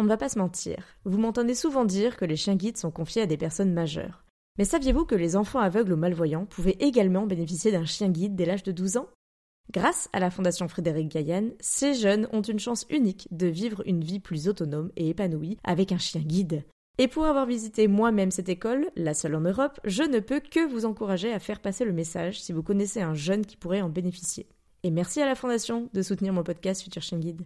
On ne va pas se mentir, vous m'entendez souvent dire que les chiens guides sont confiés à des personnes majeures. Mais saviez-vous que les enfants aveugles ou malvoyants pouvaient également bénéficier d'un chien guide dès l'âge de 12 ans? Grâce à la Fondation Frédéric Gaillan, ces jeunes ont une chance unique de vivre une vie plus autonome et épanouie avec un chien guide. Et pour avoir visité moi-même cette école, la seule en Europe, je ne peux que vous encourager à faire passer le message si vous connaissez un jeune qui pourrait en bénéficier. Et merci à la Fondation de soutenir mon podcast Futur Chien Guide.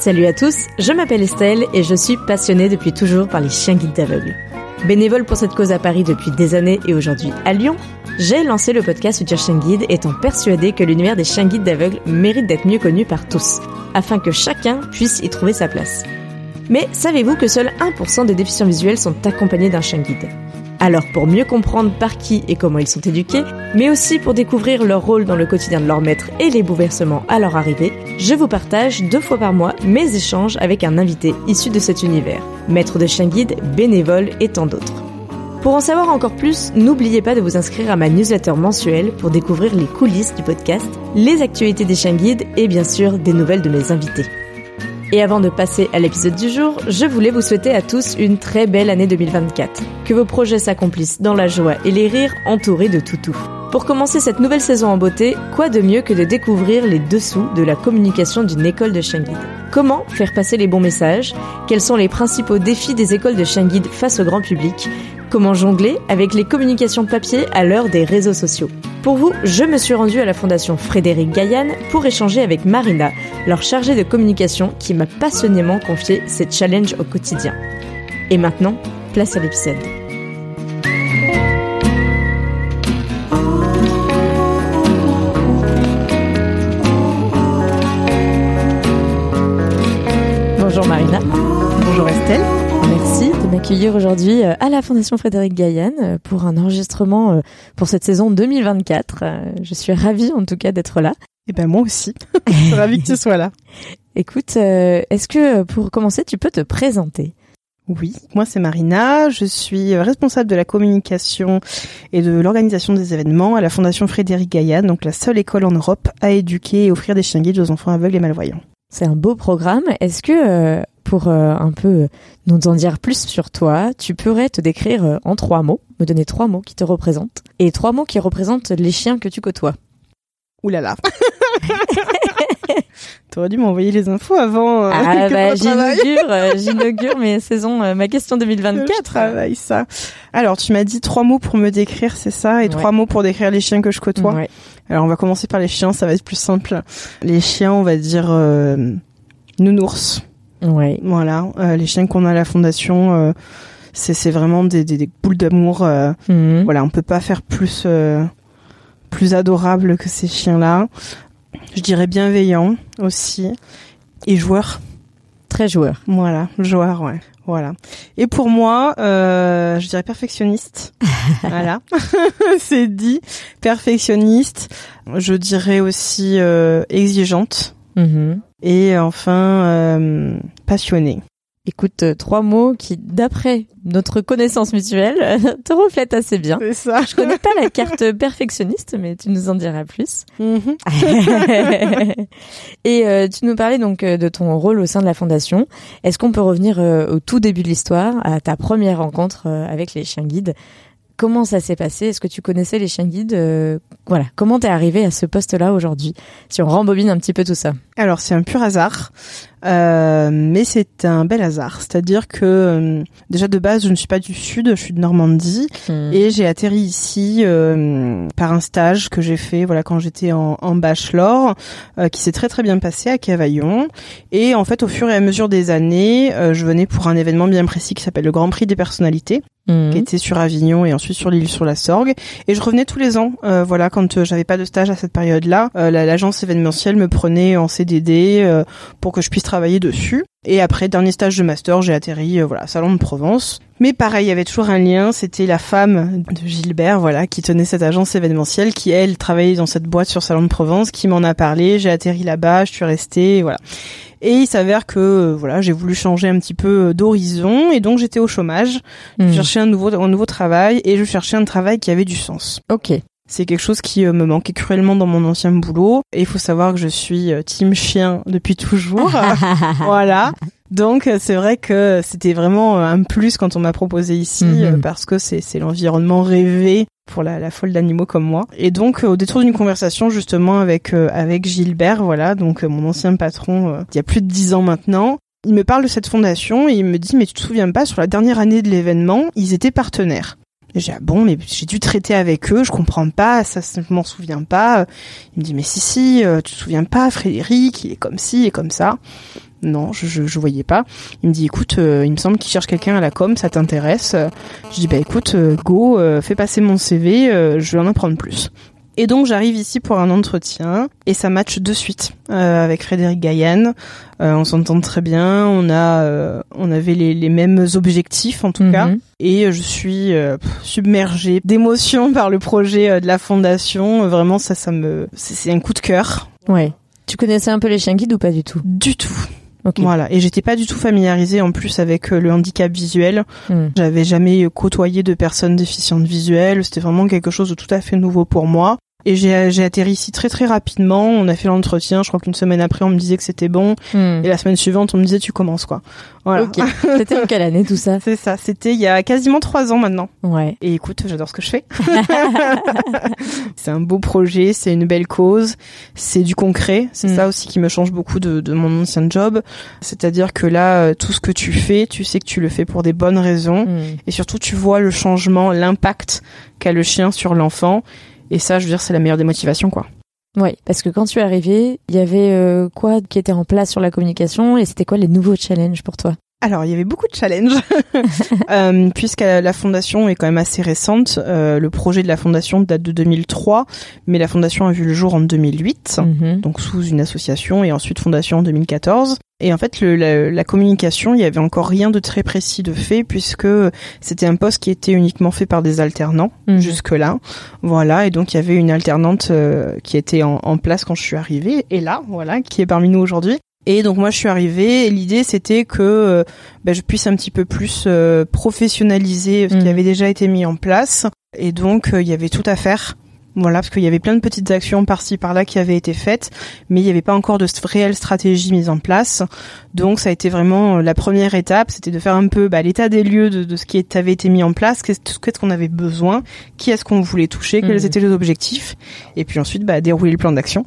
Salut à tous, je m'appelle Estelle et je suis passionnée depuis toujours par les chiens guides d'aveugles. Bénévole pour cette cause à Paris depuis des années et aujourd'hui à Lyon, j'ai lancé le podcast Futur Chien Guide étant persuadée que l'univers des chiens guides d'aveugles mérite d'être mieux connu par tous, afin que chacun puisse y trouver sa place. Mais savez-vous que seuls 1% des déficients visuels sont accompagnés d'un chien guide? Alors pour mieux comprendre par qui et comment ils sont éduqués, mais aussi pour découvrir leur rôle dans le quotidien de leur maître et les bouleversements à leur arrivée, je vous partage deux fois par mois mes échanges avec un invité issu de cet univers, maître de chien guide, bénévole et tant d'autres. Pour en savoir encore plus, n'oubliez pas de vous inscrire à ma newsletter mensuelle pour découvrir les coulisses du podcast, les actualités des chiens guides et bien sûr des nouvelles de mes invités. Et avant de passer à l'épisode du jour, je voulais vous souhaiter à tous une très belle année 2024. Que vos projets s'accomplissent dans la joie et les rires entourés de toutous. Pour commencer cette nouvelle saison en beauté, quoi de mieux que de découvrir les dessous de la communication d'une école de guide Comment faire passer les bons messages? Quels sont les principaux défis des écoles de guide face au grand public? Comment jongler avec les communications papier à l'heure des réseaux sociaux Pour vous, je me suis rendue à la Fondation Frédéric Gaillan pour échanger avec Marina, leur chargée de communication qui m'a passionnément confié ces challenges au quotidien. Et maintenant, place à l'épisode. M'accueillir aujourd'hui euh, à la Fondation Frédéric Gaillan euh, pour un enregistrement euh, pour cette saison 2024. Je suis ravie en tout cas d'être là. Et ben moi aussi. Je suis ravie que tu sois là. Écoute, est-ce que pour commencer, tu peux te présenter? Oui, moi c'est Marina, je suis responsable de la communication et de l'organisation des événements à la Fondation Frédéric Gaillan, donc la seule école en Europe à éduquer et offrir des chiens guides aux enfants aveugles et malvoyants. C'est un beau programme. Est-ce que pour euh, un peu nous en dire plus sur toi, tu pourrais te décrire euh, en trois mots, me donner trois mots qui te représentent et trois mots qui représentent les chiens que tu côtoies. Ouh là là. T'aurais dû m'envoyer les infos avant. Euh, ah bah j'inaugure, j'inaugure mes saisons, ma question 2024. Je travaille ça. Alors tu m'as dit trois mots pour me décrire, c'est ça, et trois mots pour décrire les chiens que je côtoie. Ouais. Alors on va commencer par les chiens, ça va être plus simple. Les chiens, on va dire nounours. Ouais. Voilà, euh, les chiens qu'on a à la fondation, euh, c'est vraiment des, des, des boules d'amour. Euh, mhm. Voilà, on peut pas faire plus plus adorable que ces chiens-là. Je dirais bienveillant aussi et joueur. Très joueur. Voilà, joueur, ouais. Voilà. Et pour moi, euh, je dirais perfectionniste. voilà, c'est dit. Perfectionniste. Je dirais aussi euh, exigeante. Mhm et enfin euh, passionné. Écoute, euh, trois mots qui, d'après notre connaissance mutuelle, te reflètent assez bien. C'est ça. Je connais pas la carte perfectionniste, mais tu nous en diras plus. Mhm. et euh, tu nous parlais donc de ton rôle au sein de la fondation. Est-ce qu'on peut revenir au tout début de l'histoire, à ta première rencontre avec les chiens guides? Comment ça s'est passé? Est-ce que tu connaissais les chiens guides euh, Voilà, comment t'es arrivé à ce poste-là aujourd'hui? Si on rembobine un petit peu tout ça. Alors c'est un pur hasard. Euh, mais c'est un bel hasard. C'est-à-dire que euh, déjà de base, je ne suis pas du sud, je suis de Normandie hmm. et j'ai atterri ici euh, par un stage que j'ai fait voilà quand j'étais en, en, bachelor, qui s'est très très bien passé à Cavaillon. Et en fait, au fur et à mesure des années, je venais pour un événement bien précis qui s'appelle le Grand Prix des personnalités hmm. qui était sur Avignon et ensuite sur l'île sur la Sorgue. Et je revenais tous les ans. voilà, quand j'avais pas de stage à cette période-là, l'agence événementielle me prenait en CDD pour que je puisse travailler dessus. Et après, dernier stage de master, j'ai atterri, euh, voilà, Salon de Provence. Mais pareil, il y avait toujours un lien, c'était la femme de Gilbert, voilà, qui tenait cette agence événementielle, qui elle travaillait dans cette boîte sur Salon de Provence, qui m'en a parlé, j'ai atterri là-bas, je suis restée, voilà. Et il s'avère que euh, voilà, j'ai voulu changer un petit peu euh, d'horizon et donc j'étais au chômage. Je hmm. cherchais un nouveau un nouveau travail et je cherchais un travail qui avait du sens. OK. C'est quelque chose qui me manquait cruellement dans mon ancien boulot. Et il faut savoir que je suis team chien depuis toujours. voilà. Donc c'est vrai que c'était vraiment un plus quand on m'a proposé ici mhm. parce que c'est l'environnement rêvé pour la, la folle d'animaux comme moi. Et donc au détour d'une conversation justement avec avec Gilbert, voilà, donc mon ancien patron il y a plus de dix ans maintenant, il me parle de cette fondation et il me dit mais tu te souviens pas sur la dernière année de l'événement ils étaient partenaires. J'ai ah bon mais j'ai dû traiter avec eux je comprends pas ça je m'en souviens pas. Il me dit mais si si euh, tu te souviens pas Frédéric il est comme ci et comme ça. Non, je, je, voyais pas. Il me dit écoute, euh, il me semble qu'il cherche quelqu'un à la com, ça t'intéresse Je dis bah écoute, euh, go, fais passer mon CV, je vais en apprendre plus. Et donc j'arrive ici pour un entretien et ça match de suite euh, avec Frédéric Gaillan. Euh, on s'entend très bien, on a euh, on avait les, les, mêmes objectifs en tout cas mhm. et je suis submergée d'émotions par le projet de la fondation. Vraiment ça ça me c'est un coup de cœur. Ouais. Tu connaissais un peu les chiens guides ou pas du tout? Du tout. Voilà, et j'étais pas du tout familiarisée en plus avec le handicap visuel. Hmm. J'avais jamais côtoyé de personnes déficientes visuelles. C'était vraiment quelque chose de tout à fait nouveau pour moi. Et j'ai atterri ici très très rapidement. On a fait l'entretien. Je crois qu'une semaine après, on me disait que c'était bon. Hmm. Et la semaine suivante, on me disait tu commences quoi. Voilà. C'était en quelle année tout ça C'est ça. C'était il y a quasiment trois ans maintenant. Ouais. Et écoute, j'adore ce que je fais. c'est un beau projet. C'est une belle cause. C'est du concret. C'est hmm. ça aussi qui me change beaucoup de, de mon ancien job. C'est-à-dire que là, euh, tout ce que tu fais, tu sais que tu le fais pour des bonnes raisons. Hmm. Et surtout, tu vois le changement, l'impact qu'a le chien sur l'enfant. Et ça, je veux dire, c'est la meilleure des motivations, quoi. Oui, parce que quand tu es arrivé, il y avait euh, quoi qui était en place sur la communication et c'était quoi les nouveaux challenges pour toi? Alors, il y avait beaucoup de challenges, euh, puisque la fondation est quand même assez récente. Euh, le projet de la fondation date de 2003, mais la fondation a vu le jour en 2008, mhm. donc sous une association, et ensuite fondation en 2014. Et en fait, le, la, communication, il y avait encore rien de très précis de fait, puisque c'était un poste qui était uniquement fait par des alternants mhm. jusque-là. Voilà, et donc il y avait une alternante euh, qui était en, en, place quand je suis arrivée, et là, voilà, qui est parmi nous aujourd'hui. Et donc moi je suis arrivée et l'idée c'était que euh, bah, je puisse un petit peu plus euh, professionnaliser ce qui mm. avait déjà été mis en place. Et donc euh, il y avait tout à faire. Voilà, parce qu'il y avait plein de petites actions par-ci par-là qui avaient été faites, mais il n'y avait pas encore de réelle stratégie mise en place. Donc ça a été vraiment la première étape, c'était de faire un peu bah, l'état des lieux de, ce qui avait été mis en place, qu'est-ce qu'on avait besoin, qui est-ce qu'on voulait toucher, quels mm. étaient les objectifs, et puis ensuite bah, dérouler le plan d'action.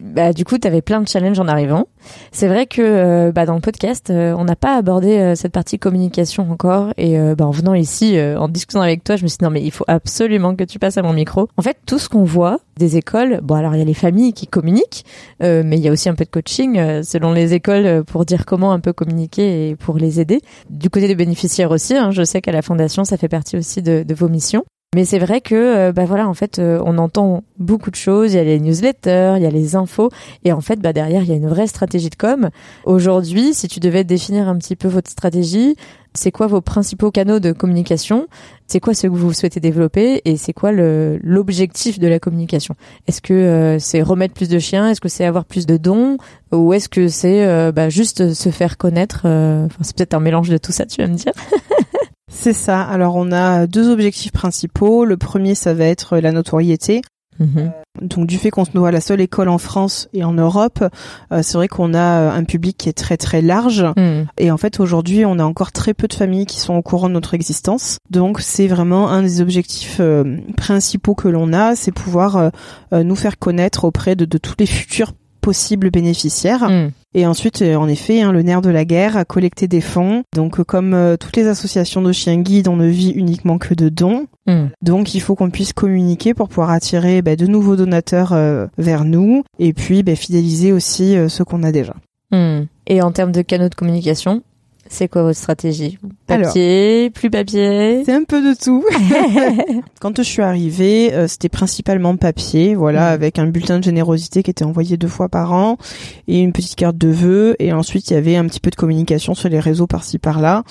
Bah, du coup, tu avais plein de challenges en arrivant. C'est vrai que euh, bah, dans le podcast, euh, on n'a pas abordé euh, cette partie communication encore. Et bah, en venant ici, en discutant avec toi, je me suis dit non mais il faut absolument que tu passes à mon micro. En fait, tout ce qu'on voit des écoles, bon alors il y a les familles qui communiquent, mais il y a aussi un peu de coaching selon les écoles pour dire comment un peu communiquer et pour les aider. Du côté des bénéficiaires aussi, hein, je sais qu'à la fondation, ça fait partie aussi de, de vos missions. Mais c'est vrai que, euh, bah voilà, en fait, euh, on entend beaucoup de choses. Il y a les newsletters, il y a les infos, et en fait, bah derrière, il y a une vraie stratégie de com. Aujourd'hui, si tu devais définir un petit peu votre stratégie, c'est quoi vos principaux canaux de communication? C'est quoi ce que vous souhaitez développer? Et c'est quoi l'objectif de la communication? Est-ce que euh, c'est remettre plus de chiens? Est-ce que c'est avoir plus de dons? Ou est-ce que c'est bah, juste se faire connaître enfin, C'est peut-être un mélange de tout ça, tu vas me dire. C'est ça. Alors on a deux objectifs principaux. Le premier, ça va être la notoriété. Mhm. Euh, donc du fait qu'on se voit la seule école en France et en Europe, euh, c'est vrai qu'on a euh, un public qui est très très large. Mhm. Et en fait aujourd'hui, on a encore très peu de familles qui sont au courant de notre existence. Donc c'est vraiment un des objectifs principaux que l'on a, c'est pouvoir nous faire connaître auprès de, de tous les futurs possibles bénéficiaires. Mhm. Et ensuite, euh, en effet, hein, le nerf de la guerre, à collecter des fonds. Donc, euh, comme euh, toutes les associations de chiens guides, on ne vit uniquement que de dons. Hmm. Donc, il faut qu'on puisse communiquer pour pouvoir attirer bah, de nouveaux donateurs vers nous et puis bah, fidéliser aussi ceux qu'on a déjà. Hmm. Et en termes de canaux de communication, c'est quoi votre stratégie? Papier, plus papier? C'est un peu de tout. Quand je suis arrivée, euh, c'était principalement papier, voilà, mm. avec un bulletin de générosité qui était envoyé deux fois par an et une petite carte de vœux. Et ensuite, il y avait un petit peu de communication sur les réseaux par-ci par-là.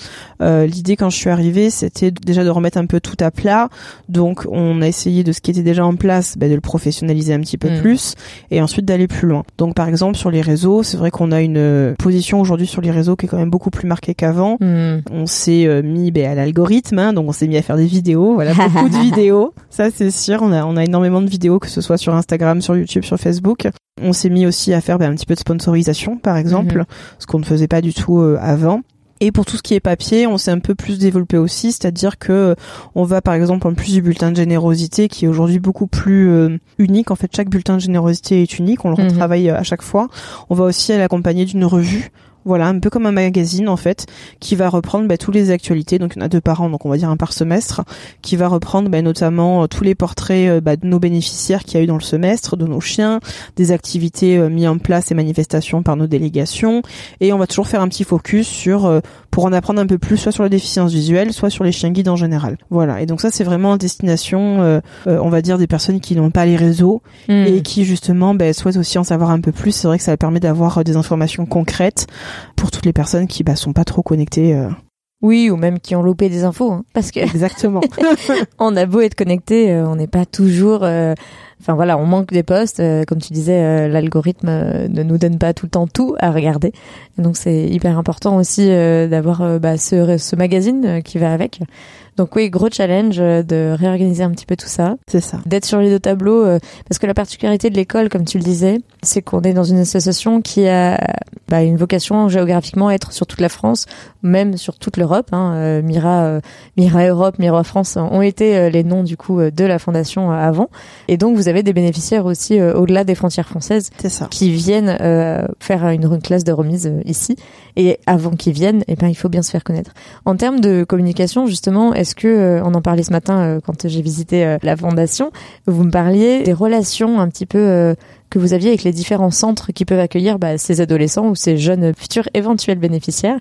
Euh, L'idée quand je suis arrivée, c'était déjà de remettre un peu tout à plat. Donc, on a essayé de ce qui était déjà en place, bah, de le professionnaliser un petit peu mm. plus et ensuite d'aller plus loin. Donc, par exemple, sur les réseaux, c'est vrai qu'on a une position aujourd'hui sur les réseaux qui est quand même beaucoup plus marquée qu'avant. Hmm. On s'est euh, mis ben, à l'algorithme, hein, donc on s'est mis à faire des vidéos, voilà, beaucoup de vidéos. Ça c'est sûr, on a, on a énormément de vidéos, que ce soit sur Instagram, sur YouTube, sur Facebook. On s'est mis aussi à faire ben, un petit peu de sponsorisation, par exemple, Mhm. ce qu'on ne faisait pas du tout euh, avant. Et pour tout ce qui est papier, on s'est un peu plus développé aussi, c'est-à-dire que euh, on va par exemple en plus du bulletin de générosité qui est aujourd'hui beaucoup plus euh, unique. En fait, chaque bulletin de générosité est unique, on le Mhm. retravaille à chaque fois. On va aussi l'accompagner d'une revue. Voilà, un peu comme un magazine en fait, qui va reprendre bah, toutes les actualités. Donc il y en a deux par an, donc on va dire un par semestre, qui va reprendre bah, notamment euh, tous les portraits euh, bah, de nos bénéficiaires qu'il y a eu dans le semestre, de nos chiens, des activités euh, mises en place et manifestations par nos délégations. Et on va toujours faire un petit focus sur pour en apprendre un peu plus, soit sur la déficience visuelle, soit sur les chiens guides en général. Voilà. Et donc ça c'est vraiment en destination, euh, euh, on va dire des personnes qui n'ont pas les réseaux Hmm. et qui justement ben, souhaitent aussi en savoir un peu plus. C'est vrai que ça permet d'avoir euh, des informations concrètes pour toutes les personnes qui bah, sont pas trop connectées. euh. Oui, ou même qui ont loupé des infos, hein, parce que Exactement. on a beau être connecté, euh, on n'est pas toujours. Enfin voilà, on manque des posts. euh, comme tu disais, euh, l'algorithme euh, ne nous donne pas tout le temps tout à regarder. Donc c'est hyper important aussi euh, d'avoir euh, bah, ce, ce magazine qui va avec. Donc oui, gros challenge euh, de réorganiser un petit peu tout ça, C'est ça. d'être sur les deux tableaux. euh, parce que la particularité de l'école, comme tu le disais, c'est qu'on est dans une association qui a bah, une vocation géographiquement à être sur toute la France, même sur toute l'Europe. Hein. Euh, Mira, euh, Mira Europe, Mira France ont été euh, les noms du coup de la fondation avant. Et donc vous avez des bénéficiaires aussi euh, au-delà des frontières françaises ça. qui viennent euh, faire une, une classe de remise ici. Et avant qu'ils viennent, eh ben, il faut bien se faire connaître. En termes de communication, justement, est-ce que, euh, on en parlait ce matin euh, quand j'ai visité euh, la fondation, vous me parliez des relations un petit peu que vous aviez avec les différents centres qui peuvent accueillir bah, ces adolescents ou ces jeunes futurs éventuels bénéficiaires.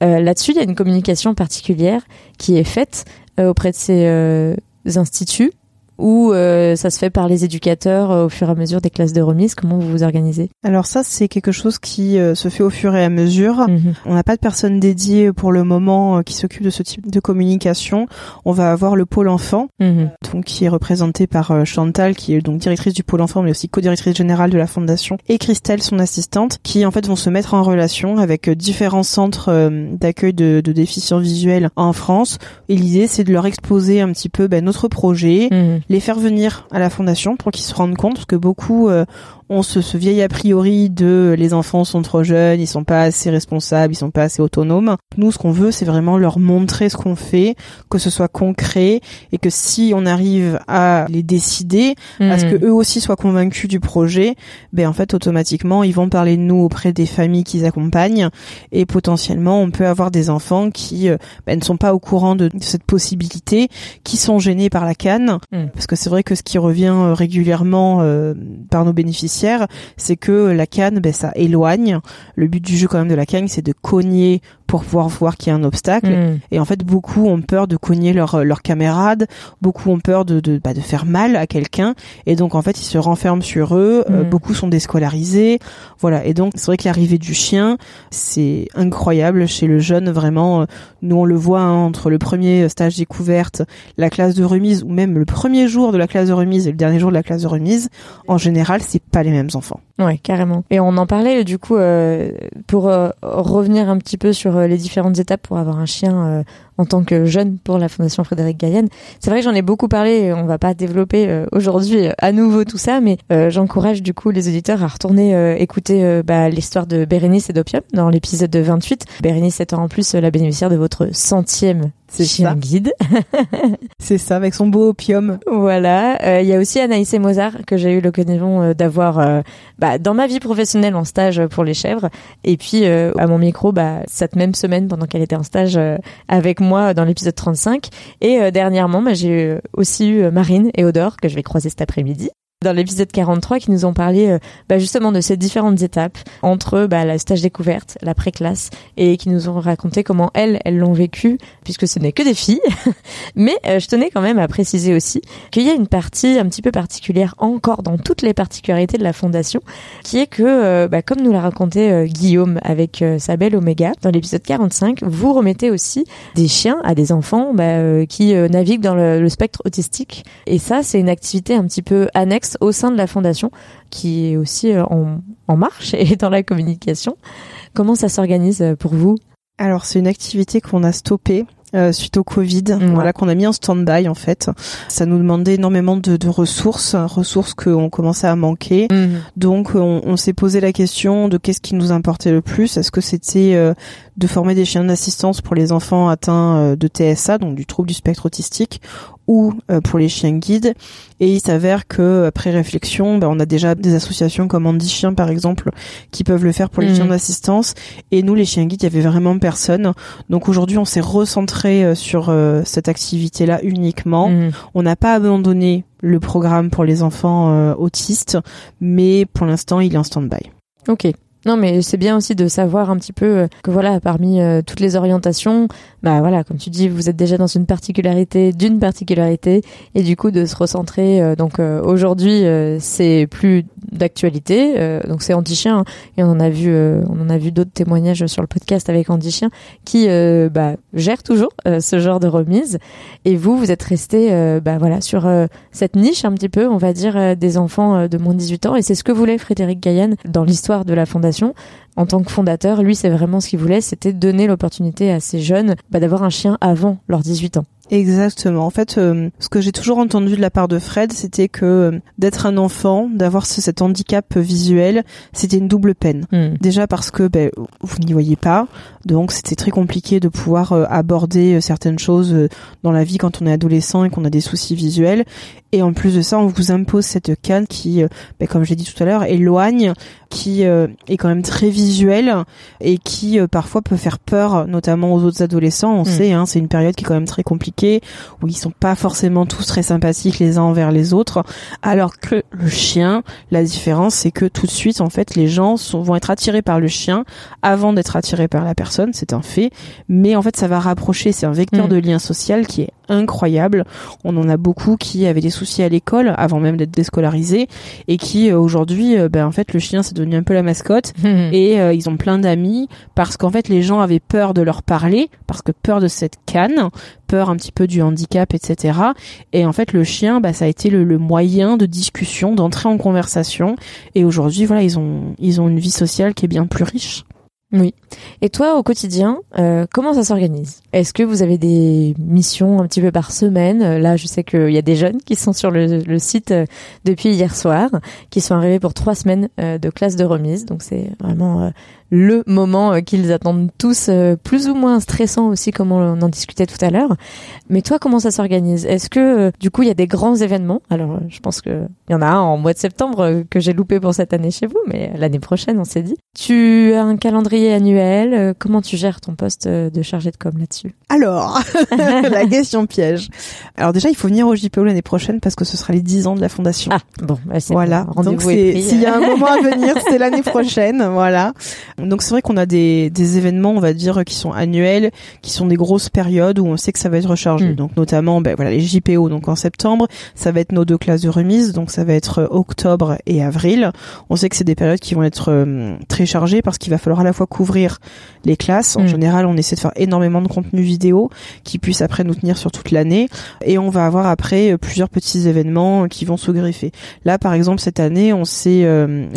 Là-dessus, il y a une communication particulière qui est faite auprès de ces instituts ou euh, ça se fait par les éducateurs euh, au fur et à mesure des classes de remise Comment vous vous organisez? Alors ça, c'est quelque chose qui euh, se fait au fur et à mesure. Mhm. On n'a pas de personne dédiée pour le moment euh, qui s'occupe de ce type de communication. On va avoir le pôle enfant, Mhm. donc qui est représenté par Chantal, qui est donc directrice du pôle enfant, mais aussi co-directrice générale de la fondation, et Christelle, son assistante, qui en fait vont se mettre en relation avec différents centres d'accueil de, de déficients visuels en France. Et l'idée, c'est de leur exposer un petit peu ben, notre projet, Mhm. Les faire venir à la fondation pour qu'ils se rendent compte parce que beaucoup euh, ont ce, ce vieil a priori de les enfants sont trop jeunes, ils sont pas assez responsables, ils sont pas assez autonomes. Nous, ce qu'on veut, c'est vraiment leur montrer ce qu'on fait, que ce soit concret et que si on arrive à les décider, à ce que eux aussi soient convaincus du projet, ben en fait automatiquement ils vont parler de nous auprès des familles qu'ils accompagnent et potentiellement on peut avoir des enfants qui euh, ben, ne sont pas au courant de, cette possibilité, qui sont gênés par la canne, Mm. parce que c'est vrai que ce qui revient euh, régulièrement euh, par nos bénéficiaires, c'est que la canne, ben ça éloigne. Le but du jeu quand même de la canne, c'est de cogner pour pouvoir voir qu'il y a un obstacle. Mhm. Et en fait, beaucoup ont peur de cogner leurs leur camarades, beaucoup ont peur de, de, bah, de faire mal à quelqu'un, et donc en fait, ils se renferment sur eux, euh, Mm. beaucoup sont déscolarisés, voilà. Et donc, c'est vrai que l'arrivée du chien, c'est incroyable chez le jeune, vraiment. euh, Nous, on le voit hein, entre le premier stage découverte, la classe de remise, ou même le premier jour de la classe de remise et le dernier jour de la classe de remise, en général, c'est pas les mêmes enfants. Ouais, carrément. Et on en parlait du coup euh, pour euh, revenir un petit peu sur euh, les différentes étapes pour avoir un chien euh, en tant que jeune pour la Fondation Frédéric Gaillenne. C'est vrai que j'en ai beaucoup parlé. On va pas développer aujourd'hui à nouveau tout ça, mais j'encourage du coup les auditeurs à retourner écouter bah, l'histoire de Bérénice et d'Opium dans l'épisode de 28. Bérénice étant en plus la bénéficiaire de votre centième C'est chien ça. guide. C'est ça, avec son beau opium. Voilà, Euh, il y a aussi Anaïs et Mozart que j'ai eu l'occasion euh, d'avoir euh, bah, dans ma vie professionnelle en stage pour les chèvres et puis euh, à mon micro bah, cette même semaine pendant qu'elle était en stage avec moi dans l'épisode 35 et euh, dernièrement bah, j'ai aussi eu Marine et Odor que je vais croiser cet après-midi dans l'épisode 43 qui nous ont parlé euh, bah, justement de ces différentes étapes entre bah, la stage découverte, la pré-classe et qui nous ont raconté comment elles, elles l'ont vécu puisque ce n'est que des filles. Mais euh, je tenais quand même à préciser aussi qu'il y a une partie un petit peu particulière encore dans toutes les particularités de la fondation qui est que, euh, bah, comme nous l'a raconté euh, Guillaume avec sa belle Oméga dans l'épisode 45, vous remettez aussi des chiens à des enfants bah, qui naviguent dans le spectre autistique et ça c'est une activité un petit peu annexe au sein de la fondation qui est aussi euh, en, en marche et dans la communication. Comment ça s'organise euh, pour vous? Alors c'est une activité qu'on a stoppée euh, suite au Covid, voilà qu'on a mis en stand-by en fait. Ça nous demandait énormément de, de ressources, ressources qu'on commençait à manquer. Mhm. Donc on, on s'est posé la question de qu'est-ce qui nous importait le plus. Est-ce que c'était euh, de former des chiens d'assistance pour les enfants atteints euh, de TSA, donc du trouble du spectre autistique, ou pour les chiens guides. Et il s'avère que après réflexion, ben, on a déjà des associations comme Andy Chien par exemple qui peuvent le faire pour les mhm. chiens d'assistance. Et nous, les chiens guides, il y avait vraiment personne. Donc aujourd'hui, on s'est recentré euh, sur euh, cette activité-là uniquement. Mhm. On n'a pas abandonné le programme pour les enfants euh, autistes, mais pour l'instant, il est en stand-by. Ok. Non, mais c'est bien aussi de savoir un petit peu que voilà, parmi toutes les orientations, bah voilà, comme tu dis, vous êtes déjà dans une particularité d'une particularité, et du coup de se recentrer. donc aujourd'hui, c'est plus d'actualité. Euh, donc c'est Andy Chien hein. et on en a vu, euh, on en a vu d'autres témoignages sur le podcast avec Andy Chien qui euh, bah, gère toujours ce genre de remise. Et vous, vous êtes resté bah, voilà sur cette niche un petit peu, on va dire, des enfants de moins de 18 ans. Et c'est ce que voulait Frédéric Gaillan dans l'histoire de la fondation conversation en tant que fondateur, lui, c'est vraiment ce qu'il voulait, c'était donner l'opportunité à ces jeunes bah, d'avoir un chien avant leurs 18 ans. Exactement. En fait, euh, ce que j'ai toujours entendu de la part de Fred, c'était que euh, d'être un enfant, d'avoir cet handicap visuel, c'était une double peine. Hmm. Déjà parce que ben, vous n'y voyez pas, donc c'était très compliqué de pouvoir euh, aborder certaines choses dans la vie quand on est adolescent et qu'on a des soucis visuels. Et en plus de ça, on vous impose cette canne qui, ben, comme j'ai dit tout à l'heure, éloigne, qui est quand même très visuelle et qui parfois peut faire peur, notamment aux autres adolescents. On hmm. sait, hein, c'est une période qui est quand même très compliquée où ils sont pas forcément tous très sympathiques les uns envers les autres, alors que le chien, la différence c'est que tout de suite en fait les gens vont être attirés par le chien avant d'être attirés par la personne, c'est un fait, mais en fait ça va rapprocher, c'est un vecteur mm. de lien social qui est incroyable. On en a beaucoup qui avaient des soucis à l'école avant même d'être déscolarisés et qui euh, aujourd'hui, euh, ben en fait le chien c'est devenu un peu la mascotte et euh, ils ont plein d'amis parce qu'en fait les gens avaient peur de leur parler parce que peur de cette canne, peur un petit peu du handicap, etc. Et en fait, le chien, bah, ça a été le, moyen de discussion, d'entrer en conversation. Et aujourd'hui, voilà, ils ont, ils ont une vie sociale qui est bien plus riche. Oui. Et toi, au quotidien, euh, comment ça s'organise? Est-ce que vous avez des missions un petit peu par semaine? Là, je sais qu'il y a des jeunes qui sont sur le, site euh, depuis hier soir, qui sont arrivés pour trois semaines euh, de classe de remise. Donc, c'est vraiment le moment euh, qu'ils attendent tous, euh, plus ou moins stressant aussi, comme on en discutait tout à l'heure. Mais toi, comment ça s'organise? Est-ce que euh, du coup, il y a des grands événements? Alors, je pense que il y en a un en mois de septembre que j'ai loupé pour cette année chez vous, mais l'année prochaine, on s'est dit. Tu as un calendrier annuel. Comment tu gères ton poste de chargé de com là-dessus? Alors, la question piège. Alors déjà, il faut venir au JPO l'année prochaine parce que ce sera les 10 ans de la fondation. Ah, bon, bah, voilà. Donc s'il y a un moment à venir, c'est l'année prochaine, voilà. Donc c'est vrai qu'on a des, des événements, on va dire, qui sont annuels, qui sont des grosses périodes où on sait que ça va être rechargé. Mm. Donc notamment, ben, voilà, les JPO, donc en septembre, ça va être nos deux classes de remise, donc ça va être euh, octobre et avril. On sait que c'est des périodes qui vont être euh, très chargées parce qu'il va falloir à la fois couvrir les classes. En mm. général, on essaie de faire énormément de contenu vidéo qui puisse après nous tenir sur toute l'année, et on va avoir après euh, plusieurs petits événements qui vont se greffer. Là, par exemple, cette année, on s'est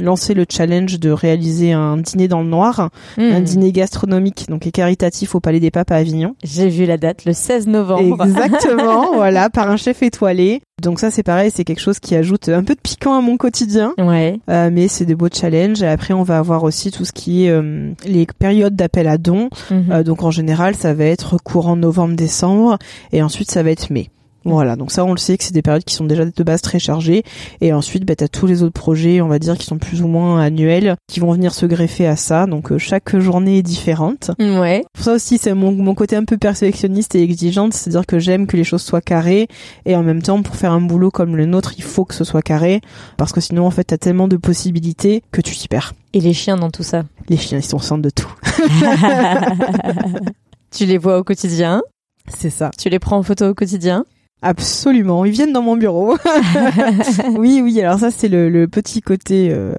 lancé le challenge de réaliser un dîner dans le noir, un hmm. dîner gastronomique donc et caritatif au Palais des Papes à Avignon. J'ai vu la date, le 16 novembre. Exactement, voilà, par un chef étoilé. Donc ça c'est pareil, c'est quelque chose qui ajoute un peu de piquant à mon quotidien. Ouais. Euh, mais c'est des beaux challenges. Et après on va avoir aussi tout ce qui est euh, les périodes d'appel à dons. Mhm. Euh, donc en général ça va être courant novembre-décembre et ensuite ça va être mai. Voilà, donc ça on le sait que c'est des périodes qui sont déjà de base très chargées. Et ensuite, bah, tu as tous les autres projets, on va dire, qui sont plus ou moins annuels, qui vont venir se greffer à ça. Donc euh, chaque journée est différente. Ouais. Pour ça aussi, c'est mon, mon côté un peu perfectionniste et exigeante, c'est-à-dire que j'aime que les choses soient carrées. Et en même temps, pour faire un boulot comme le nôtre, il faut que ce soit carré. Parce que sinon, en fait, t'as tellement de possibilités que tu t'y perds. Et les chiens dans tout ça? Les chiens, ils sont au centre de tout. tu les vois au quotidien? C'est ça. Tu les prends en photo au quotidien? Absolument, ils viennent dans mon bureau. oui, oui. Alors ça, c'est le, le, petit côté euh,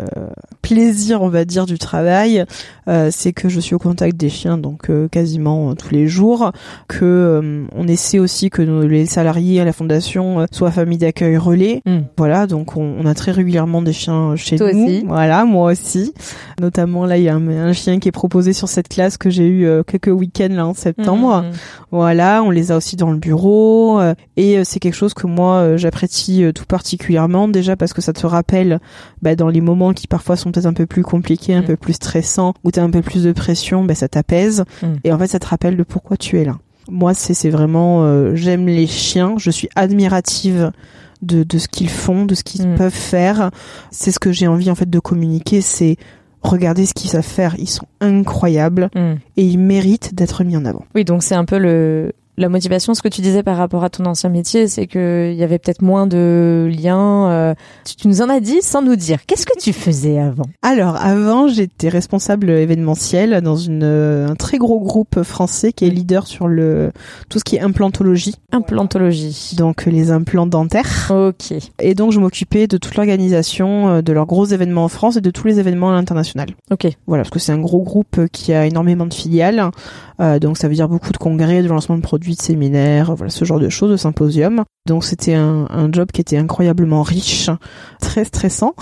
plaisir, on va dire, du travail. Euh, c'est que je suis au contact des chiens, donc euh, quasiment tous les jours. Que euh, on essaie aussi que nos, les salariés à la fondation soient famille d'accueil relais. Mm. Voilà, donc on, on, a très régulièrement des chiens chez Toi nous. Aussi. Voilà, moi aussi. Notamment là, il y a un, un, chien qui est proposé sur cette classe que j'ai eu quelques week-ends là en septembre. Mm. Voilà, on les a aussi dans le bureau et euh, c'est quelque chose que moi euh, j'apprécie euh, tout particulièrement déjà parce que ça te rappelle bah, dans les moments qui parfois sont peut-être un peu plus compliqués, un peu plus stressants, où un peu plus de pression, bah, ça t'apaise mm. et en fait ça te rappelle de pourquoi tu es là. Moi c'est vraiment j'aime les chiens, je suis admirative de, de ce qu'ils font, de ce qu'ils mm. peuvent faire. C'est ce que j'ai envie en fait de communiquer, c'est regardez ce qu'ils savent faire, ils sont incroyables et ils méritent d'être mis en avant. Oui, donc c'est un peu le la motivation, ce que tu disais par rapport à ton ancien métier, c'est qu'il y avait peut-être moins de liens. Euh, tu, nous en as dit sans nous dire. Qu'est-ce que tu faisais avant? Alors avant, j'étais responsable événementiel dans une euh, un très gros groupe français qui est leader sur le tout ce qui est implantologie. Implantologie. Donc les implants dentaires. Ok. Et donc je m'occupais de toute l'organisation euh, de leurs gros événements en France et de tous les événements à l'international. Ok. Voilà, parce que c'est un gros groupe qui a énormément de filiales. Euh, donc ça veut dire beaucoup de congrès, de lancement de produits, de séminaires, voilà ce genre de choses, de symposiums. Donc c'était un, un job qui était incroyablement riche, très stressant,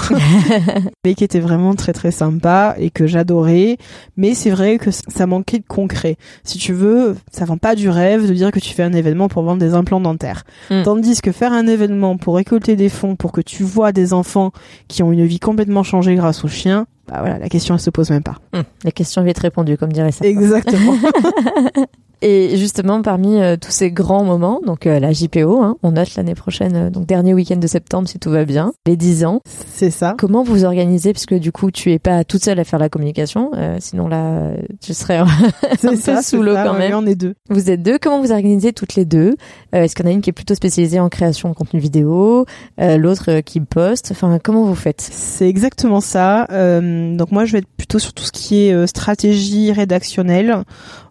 mais qui était vraiment très très sympa et que j'adorais. Mais c'est vrai que ça manquait de concret. Si tu veux, ça vend pas du rêve de dire que tu fais un événement pour vendre des implants dentaires. Mm. Tandis que faire un événement pour récolter des fonds, pour que tu vois des enfants qui ont une vie complètement changée grâce aux chiens, bah voilà, la question elle se pose même pas. Mmh, la question vite répondue, comme dirait ça. Exactement. Et justement, parmi euh, tous ces grands moments, donc euh, la JPO, hein, on note l'année prochaine, euh, donc dernier week-end de septembre si tout va bien, les 10 ans. C'est ça. Comment vous organisez Puisque du coup, tu es pas toute seule à faire la communication, sinon là, tu serais un peu ça, sous l'eau quand même. on est deux. Vous êtes deux. Comment vous organisez toutes les deux? Est-ce qu'il y en a une qui est plutôt spécialisée en création de contenu vidéo, l'autre qui poste? Enfin, comment vous faites? C'est exactement ça. donc moi, je vais être plutôt sur tout ce qui est stratégie rédactionnelle,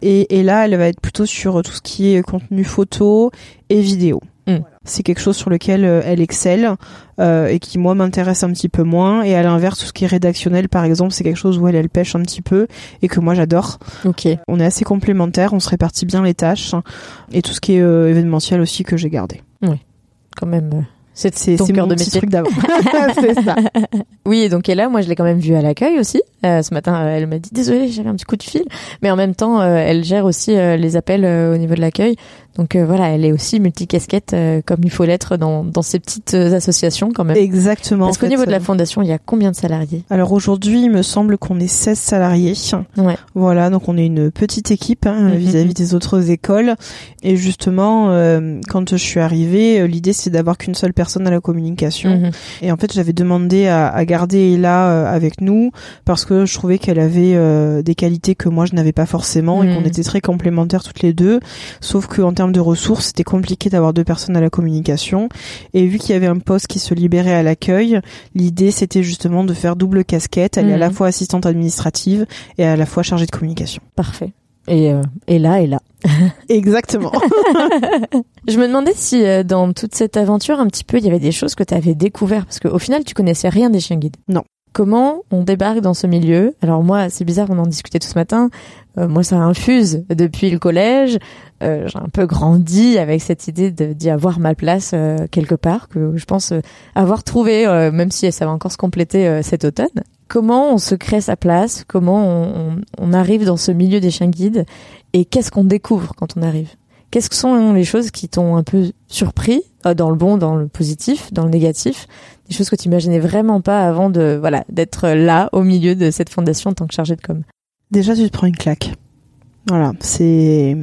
et, et là, elle va être plutôt sur tout ce qui est contenu photo et vidéo. Mm. C'est quelque chose sur lequel euh, elle excelle euh, et qui moi m'intéresse un petit peu moins. Et à l'inverse, tout ce qui est rédactionnel, par exemple, c'est quelque chose où elle elle pêche un petit peu et que moi j'adore. Ok. On est assez complémentaires, on se répartit bien les tâches et tout ce qui est euh, événementiel aussi que j'ai gardé. Oui, quand même. C'est c'est mon de petit truc d'avant. c'est ça. Oui, et donc elle là, moi je l'ai quand même vue à l'accueil aussi. Euh, ce matin, euh, elle m'a dit désolée, j'avais un petit coup de fil, mais en même temps, euh, elle gère aussi les appels au niveau de l'accueil. Donc voilà, elle est aussi multicasquette comme il faut l'être dans, dans ces petites associations quand même. Exactement. Parce qu'au niveau de la fondation, il y a combien de salariés? Alors aujourd'hui, il me semble qu'on est 16 salariés. Ouais. Voilà, donc on est une petite équipe hein, mm-hmm. vis-à-vis -vis des autres écoles. Et justement, quand je suis arrivée, l'idée c'est d'avoir qu'une seule personne à la communication. Mm-hmm. Et en fait, j'avais demandé à, à garder Ella avec nous parce que je trouvais qu'elle avait euh, des qualités que moi je n'avais pas forcément et qu'on mm. était très complémentaires toutes les deux. Sauf qu'en termes de ressources, c'était compliqué d'avoir deux personnes à la communication. Et vu qu'il y avait un poste qui se libérait à l'accueil, l'idée c'était justement de faire double casquette. Elle est à la mm. fois assistante administrative et à la fois chargée de communication. Parfait. Et, euh, et là, et là. Exactement. je me demandais si euh, dans toute cette aventure, un petit peu, il y avait des choses que tu avais découvert, parce qu'au final, tu connaissais rien des chiens guides. Non comment on débarque dans ce milieu Alors moi, c'est bizarre, on en discutait tout ce matin. Euh, moi, ça infuse depuis le collège. Euh, j'ai un peu grandi avec cette idée d'y avoir ma place euh, quelque part, que je pense avoir trouvé, même si ça va encore se compléter cet automne. Comment on se crée sa place? Comment on, on arrive dans ce milieu des chiens guides? Et qu'est-ce qu'on découvre quand on arrive? Qu'est-ce que sont les choses qui t'ont un peu surpris, dans le bon, dans le positif, dans le négatif? Des choses que tu imaginais vraiment pas avant de voilà d'être là au milieu de cette fondation en tant que chargé de com. Déjà, tu te prends une claque. Voilà, c'est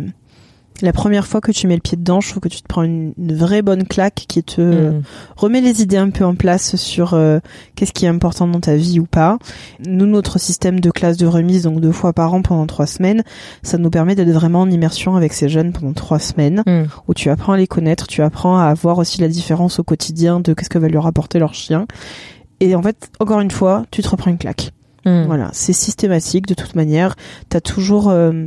la première fois que tu mets le pied dedans, je trouve que tu te prends une, vraie bonne claque qui te mm. remet les idées un peu en place sur euh, qu'est-ce qui est important dans ta vie ou pas. Nous, notre système de classe de remise, donc deux fois par an pendant trois semaines, ça nous permet d'être vraiment en immersion avec ces jeunes pendant trois semaines, mm. où tu apprends à les connaître, tu apprends à voir aussi la différence au quotidien de qu'est-ce que va leur apporter leur chien. Et en fait, encore une fois, tu te reprends une claque. Mm. Voilà, c'est systématique de toute manière. T'as toujours euh,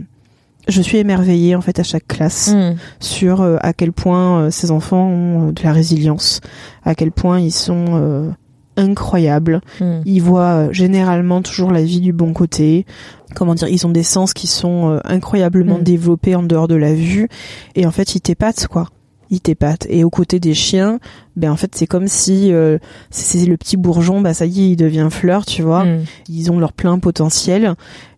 je suis émerveillée en fait à chaque classe Mm. sur euh, à quel point euh, ces enfants ont euh, de la résilience, à quel point ils sont euh, incroyables. Mm. Ils voient généralement toujours la vie du bon côté. Comment dire, ils ont des sens qui sont incroyablement Mm. développés en dehors de la vue et en fait ils t'épatent quoi. Ils t'épatent et aux côtés des chiens, ben en fait c'est comme si euh, c'est c'est le petit bourgeon, bah ça y est, il devient fleur, tu vois Mm. ils ont leur plein potentiel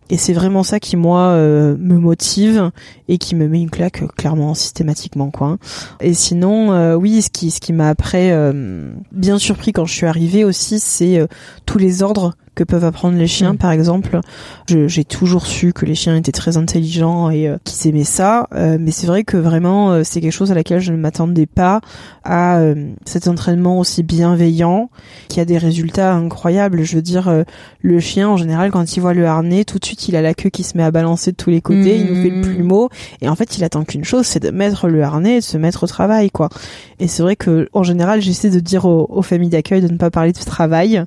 et c'est vraiment ça qui moi euh, me motive et qui me met une claque euh, clairement systématiquement quoi. Et sinon euh, oui ce qui ce qui m'a après euh, bien surpris quand je suis arrivée aussi c'est euh, tous les ordres que peuvent apprendre les chiens Mm. par exemple j'ai toujours su que les chiens étaient très intelligents et euh, qu'ils aimaient ça euh, mais c'est vrai que vraiment euh, c'est quelque chose à laquelle je ne m'attendais pas à euh, cet entraînement aussi bienveillant qui a des résultats incroyables je veux dire euh, le chien, en général, quand il voit le harnais, tout de suite, il a la queue qui se met à balancer de tous les côtés, il nous fait le Mhm. plumeau, et en fait, il attend qu'une chose, c'est de mettre le harnais et de se mettre au travail, quoi. Et c'est vrai que, en général, j'essaie de dire aux, aux familles d'accueil de ne pas parler de travail,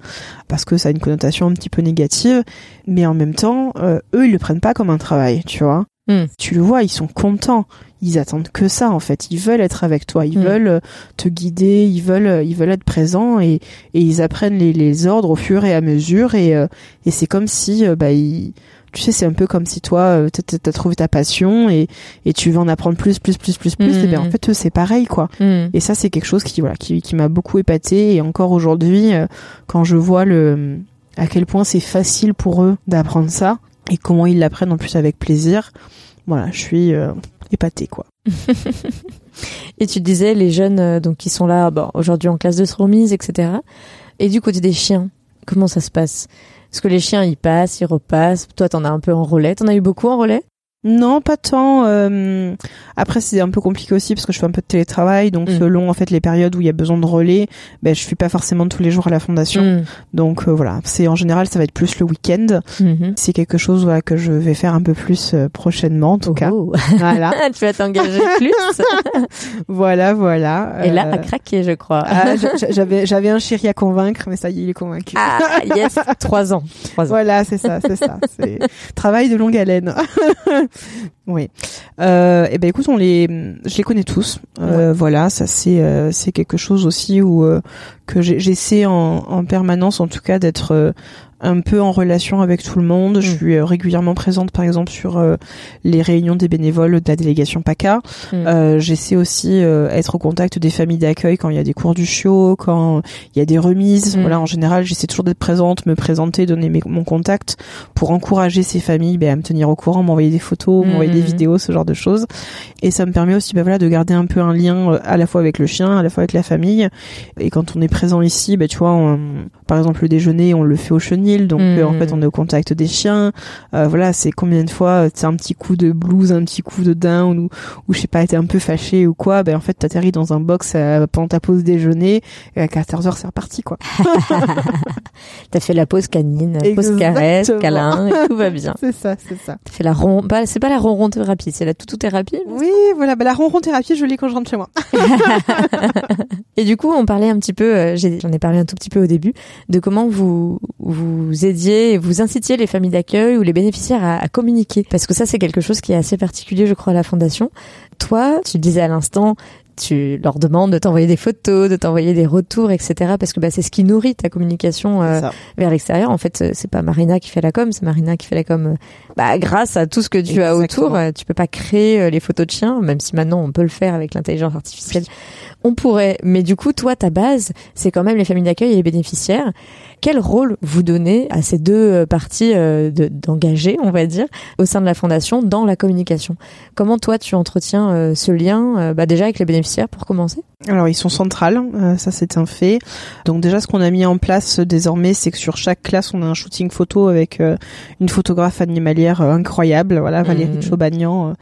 parce que ça a une connotation un petit peu négative, mais en même temps, euh, eux, ils le prennent pas comme un travail, tu vois. Mm. Tu le vois, ils sont contents. Ils attendent que ça en fait. Ils veulent être avec toi. Ils Mm. veulent euh, te guider. Ils veulent, euh, ils veulent être présents et, et ils apprennent les, les ordres au fur et à mesure. Et, euh, et c'est comme si, bah, ils- tu sais, c'est un peu comme si toi, euh, t'as- trouvé ta passion et, et tu veux en apprendre plus, plus, plus, plus, plus. Mm. Et ben en fait, eux, c'est pareil quoi. Mm. Et ça, c'est quelque chose qui, voilà, qui, qui m'a beaucoup épaté. Et encore aujourd'hui, euh, quand je vois le, à quel point c'est facile pour eux d'apprendre ça et comment ils l'apprennent en plus avec plaisir, voilà, je suis euh, épatée, quoi. Et tu disais les jeunes euh, donc qui sont là bon, aujourd'hui en classe de remise, etc. Et du côté des chiens, comment ça se passe? Est-ce que les chiens ils passent, ils repassent. Toi t'en as un peu en relais, t'en as eu beaucoup en relais? Non, pas tant. euh, Après, c'est un peu compliqué aussi parce que je fais un peu de télétravail, donc Mm. selon en fait les périodes où il y a besoin de relais, ben je suis pas forcément tous les jours à la fondation. Mm. Donc euh, voilà, c'est en général ça va être plus le week-end. Mhm. C'est quelque chose voilà, que je vais faire un peu plus euh, prochainement en tout cas. Oh. Voilà, tu vas t'engager plus. voilà, voilà. Et là, Euh, à craquer, je crois. Ah, j'a- j'a- j'avais j'avais un chéri à convaincre, mais ça y est, il est convaincu. Ah, yes, trois ans. Trois ans. Voilà, c'est ça, c'est ça. C'est travail de longue haleine. oui. Euh, et ben écoute, on les, je les connais tous. Euh, Voilà, ça c'est euh, c'est quelque chose aussi où euh, que j'essaie en, en permanence, en tout cas, d'être euh, un peu en relation avec tout le monde. Je Mm. suis euh, régulièrement présente, par exemple, sur euh, les réunions des bénévoles de la délégation PACA. Mm. Euh, J'essaie aussi euh, être au contact des familles d'accueil quand il y a des cours du chiot, quand il y a des remises. Mm. Voilà, en général, j'essaie toujours d'être présente, me présenter, donner mes- mon contact pour encourager ces familles ben, à me tenir au courant, m'envoyer des photos, m'envoyer des vidéos, ce genre de choses. Et ça me permet aussi ben, voilà, de garder un peu un lien euh, à la fois avec le chien, à la fois avec la famille. Et quand on est présent ici, ben, tu vois, on- par exemple le déjeuner, on le fait au chenil, donc euh, en fait on est au contact des chiens. Euh, voilà, c'est combien de fois c'est un petit coup de blues, un petit coup de down ou ou je sais pas, été un peu fâché ou quoi, ben en fait t'atterris dans un box euh, pendant ta pause déjeuner et à 14h c'est reparti quoi. T'as fait la pause canine, pause Exactement. caresse, câlin, et tout va bien. C'est ça, c'est ça. T'as fait la ron, pas, c'est pas la ronron thérapie, c'est la toutou thérapie. Oui, voilà, bah la ronron thérapie, je l'ai quand je rentre chez moi. Et du coup, on parlait un petit peu, euh, j'en ai parlé un tout petit peu au début, de comment vous vous aidiez et vous incitiez les familles d'accueil ou les bénéficiaires à, à communiquer. Parce que ça, c'est quelque chose qui est assez particulier, je crois, à la Fondation. Toi, tu disais à l'instant, tu leur demandes de t'envoyer des photos, de t'envoyer des retours, etc. Parce que bah, c'est ce qui nourrit ta communication euh, vers l'extérieur. En fait, euh, c'est pas Marina qui fait la com, c'est Marina qui fait la com. euh, Bah, grâce à tout ce que tu as autour, tu peux pas créer les photos de chiens, même si maintenant on peut le faire avec l'intelligence artificielle. On pourrait, mais du coup, toi, ta base, c'est quand même les familles d'accueil et les bénéficiaires. Quel rôle vous donnez à ces deux euh, parties euh, de- d'engagés, on va dire, au sein de la fondation dans la communication? Comment toi, tu entretiens euh, ce lien, bah, déjà avec les bénéficiaires pour commencer? Alors ils sont centrales, ça c'est un fait. Donc déjà ce qu'on a mis en place désormais, c'est que sur chaque classe on a un shooting photo avec une photographe animalière incroyable, voilà Valérie Mhm. Chobagnan.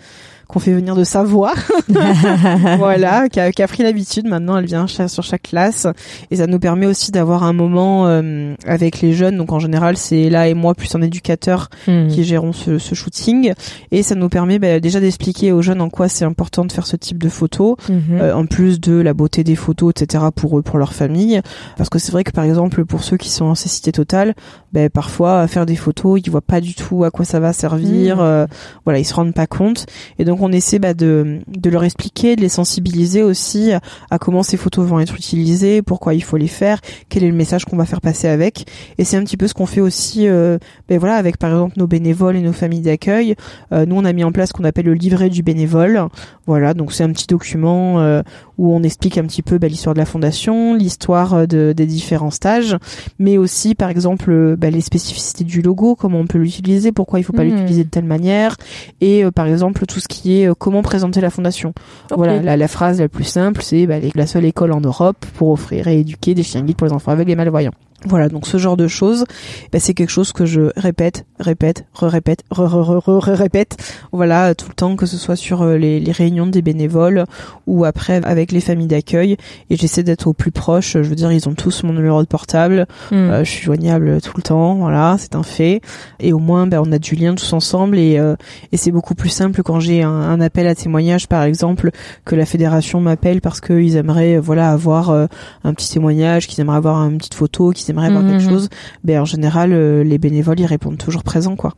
Qu'on fait venir de Savoie. voilà, qui a, qui a pris l'habitude. Maintenant, elle vient sur chaque classe et ça nous permet aussi d'avoir un moment euh, avec les jeunes. Donc en général, c'est là et moi plus un éducateur hmm. qui gérons ce, ce, shooting et ça nous permet bah, déjà d'expliquer aux jeunes en quoi c'est important de faire ce type de photos, mhm. euh, en plus de la beauté des photos, etc. pour eux, pour leur famille. Parce que c'est vrai que par exemple pour ceux qui sont en cécité totale, bah, parfois faire des photos, ils voient pas du tout à quoi ça va servir. Hmm. Euh, voilà, ils se rendent pas compte. Et donc on essaie bah, de, de leur expliquer, de les sensibiliser aussi à comment ces photos vont être utilisées, pourquoi il faut les faire, quel est le message qu'on va faire passer avec. Et c'est un petit peu ce qu'on fait aussi, euh, ben voilà, avec par exemple nos bénévoles et nos familles d'accueil. Euh, nous, on a mis en place ce qu'on appelle le livret du bénévole. Voilà, donc c'est un petit document euh, où on explique un petit peu ben, l'histoire de la fondation, l'histoire de, des différents stages, mais aussi par exemple ben, les spécificités du logo, comment on peut l'utiliser, pourquoi il faut pas mmh. l'utiliser de telle manière, et par exemple tout ce qui est comment présenter la fondation. Voilà, la, la, phrase la plus simple, c'est bah, la seule école en Europe pour offrir et éduquer des chiens guides pour les enfants aveugles et malvoyants. Voilà, donc ce genre de choses, bah, c'est quelque chose que je répète, répète, re-répète, re-re-re-répète, voilà, tout le temps, que ce soit sur euh, les, les, réunions des bénévoles ou après avec les familles d'accueil. Et j'essaie d'être au plus proche. Je veux dire, ils ont tous mon numéro de portable. Hmm. Euh, je suis joignable tout le temps, voilà, c'est un fait. Et au moins, bah, on a du lien tous ensemble et, euh, et c'est beaucoup plus simple quand j'ai un, un, appel à témoignage, par exemple, que la fédération m'appelle parce qu'ils aimeraient, voilà, avoir un petit témoignage, qu'ils aimeraient avoir une petite photo, qu'ils aimeraient avoir quelque mhm. chose, ben en général euh, les bénévoles ils répondent toujours présents quoi.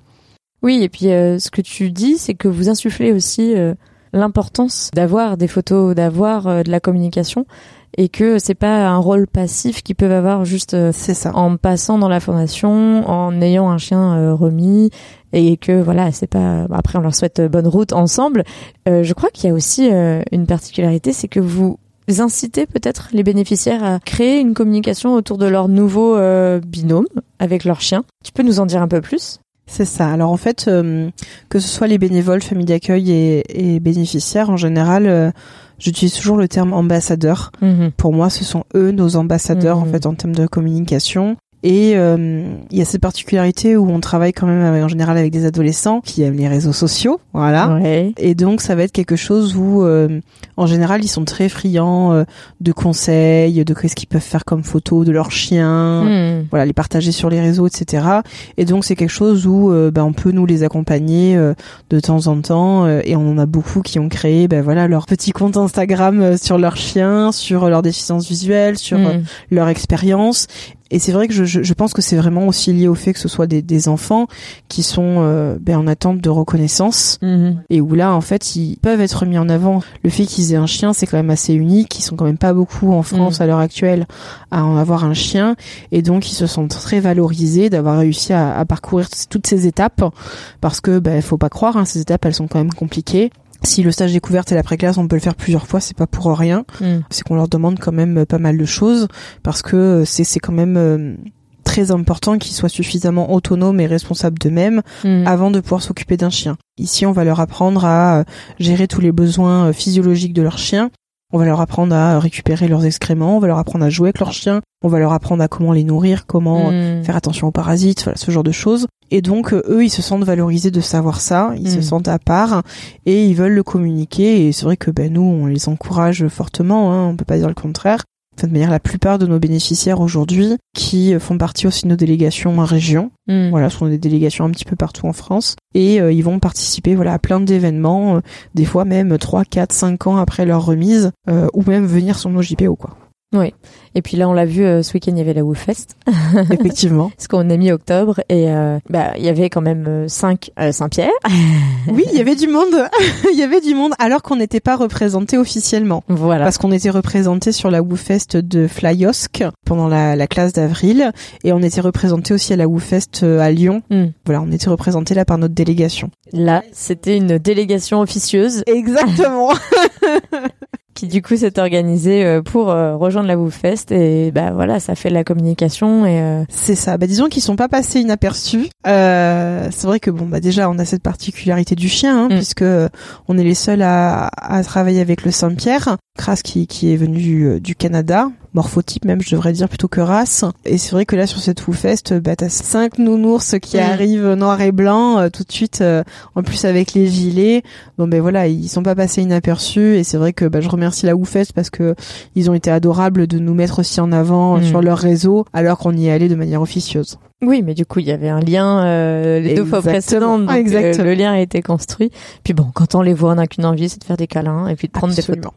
Oui, et puis euh, ce que tu dis, c'est que vous insufflez aussi euh, l'importance d'avoir des photos, d'avoir de la communication et que c'est pas un rôle passif qu'ils peuvent avoir juste ça. en passant dans la formation, en ayant un chien remis et que voilà, c'est pas après on leur souhaite bonne route ensemble. je crois qu'il y a aussi une particularité, c'est que vous inciter peut-être les bénéficiaires à créer une communication autour de leur nouveau euh, binôme avec leur chien. Tu peux nous en dire un peu plus? C'est ça. Alors en fait, euh, que ce soit les bénévoles, familles d'accueil et, bénéficiaires, en général, euh, j'utilise toujours le terme ambassadeur. Mhm. Pour moi, ce sont eux nos ambassadeurs en mhm. fait en termes de communication. Et euh, il y a cette particularité où on travaille quand même en général avec des adolescents qui aiment les réseaux sociaux, voilà. Et donc ça va être quelque chose où, euh, en général, ils sont très friands euh, de conseils, de qu'est-ce qu'ils peuvent faire comme photos de leurs chiens, hmm. voilà, les partager sur les réseaux, etc. Et donc c'est quelque chose où ben, on peut nous les accompagner de temps en temps. et on en a beaucoup qui ont créé, ben voilà, leur petit compte Instagram sur leurs chiens, sur leur déficience visuelle, sur leur expérience et c'est vrai que je, je, pense que c'est vraiment aussi lié au fait que ce soit des, des enfants qui sont euh, ben, en attente de reconnaissance mhm. et où là en fait ils peuvent être mis en avant. Le fait qu'ils aient un chien c'est quand même assez unique. Ils sont quand même pas beaucoup en France mhm. à l'heure actuelle à en avoir un chien et donc ils se sentent très valorisés d'avoir réussi à, à, parcourir toutes ces étapes parce que ben faut pas croire hein, ces étapes elles sont quand même compliquées si le stage découverte et la préclasse, on peut le faire plusieurs fois, c'est pas pour rien. Mm. C'est qu'on leur demande quand même pas mal de choses parce que c'est c'est quand même euh, très important qu'ils soient suffisamment autonomes et responsables d'eux-mêmes mm. avant de pouvoir s'occuper d'un chien. Ici, on va leur apprendre à euh, gérer tous les besoins euh, physiologiques de leur chien. On va leur apprendre à récupérer leurs excréments, on va leur apprendre à jouer avec leur chien, on va leur apprendre à comment les nourrir, comment mm. faire attention aux parasites, voilà, ce genre de choses. Et donc euh, eux, ils se sentent valorisés de savoir ça, ils se mm. sentent à part et ils veulent le communiquer. Et c'est vrai que ben nous, on les encourage fortement, hein, on peut pas dire le contraire. De manière, la plupart de nos bénéficiaires aujourd'hui, qui font partie aussi de nos délégations en région, mm. voilà, sont des délégations un petit peu partout en France, et euh, ils vont participer voilà à plein d'événements, euh, des fois même 3, 4, 5 ans après leur remise, ou même venir sur nos JPO quoi. Oui. Et puis là, on l'a vu euh, ce week-end, il y avait la WooFest. Effectivement. Ce qu'on a mis octobre et euh, bah il y avait quand même euh, cinq Saint-Pierre. oui, il y avait du monde. il y avait du monde alors qu'on n'était pas représenté officiellement. Voilà. Parce qu'on était représenté sur la WooFest de Flyosk pendant la, la classe d'avril et on était représenté aussi à la WooFest à Lyon. Hmm. Voilà, on était représenté là par notre délégation. Là, c'était une délégation officieuse. Exactement. Qui du coup s'est organisé euh, pour euh, rejoindre la WooFest et bah voilà ça fait de la communication et euh, c'est ça. Bah disons qu'ils sont pas passés inaperçus. C'est vrai que bon bah déjà on a cette particularité du chien hein, mm. puisque on est les seuls à, à travailler avec le Saint-Pierre. Kras qui, qui est venu du, Canada morphotype même, je devrais dire plutôt que race. Et c'est vrai que là sur cette Fest, bah t'as cinq nounours qui arrivent noir et blanc euh, tout de suite. Euh, en plus avec les gilets, bon ben voilà, ils sont pas passés inaperçus. Et c'est vrai que bah, je remercie la Fest parce que ils ont été adorables de nous mettre aussi en avant mm. sur leur réseau alors qu'on y est allé de manière officieuse. Oui, mais du coup, il y avait un lien euh, les deux fois précédentes, donc euh, le lien a été construit. Puis bon, quand on les voit, on n'a qu'une envie, c'est de faire des câlins et puis de prendre des photos.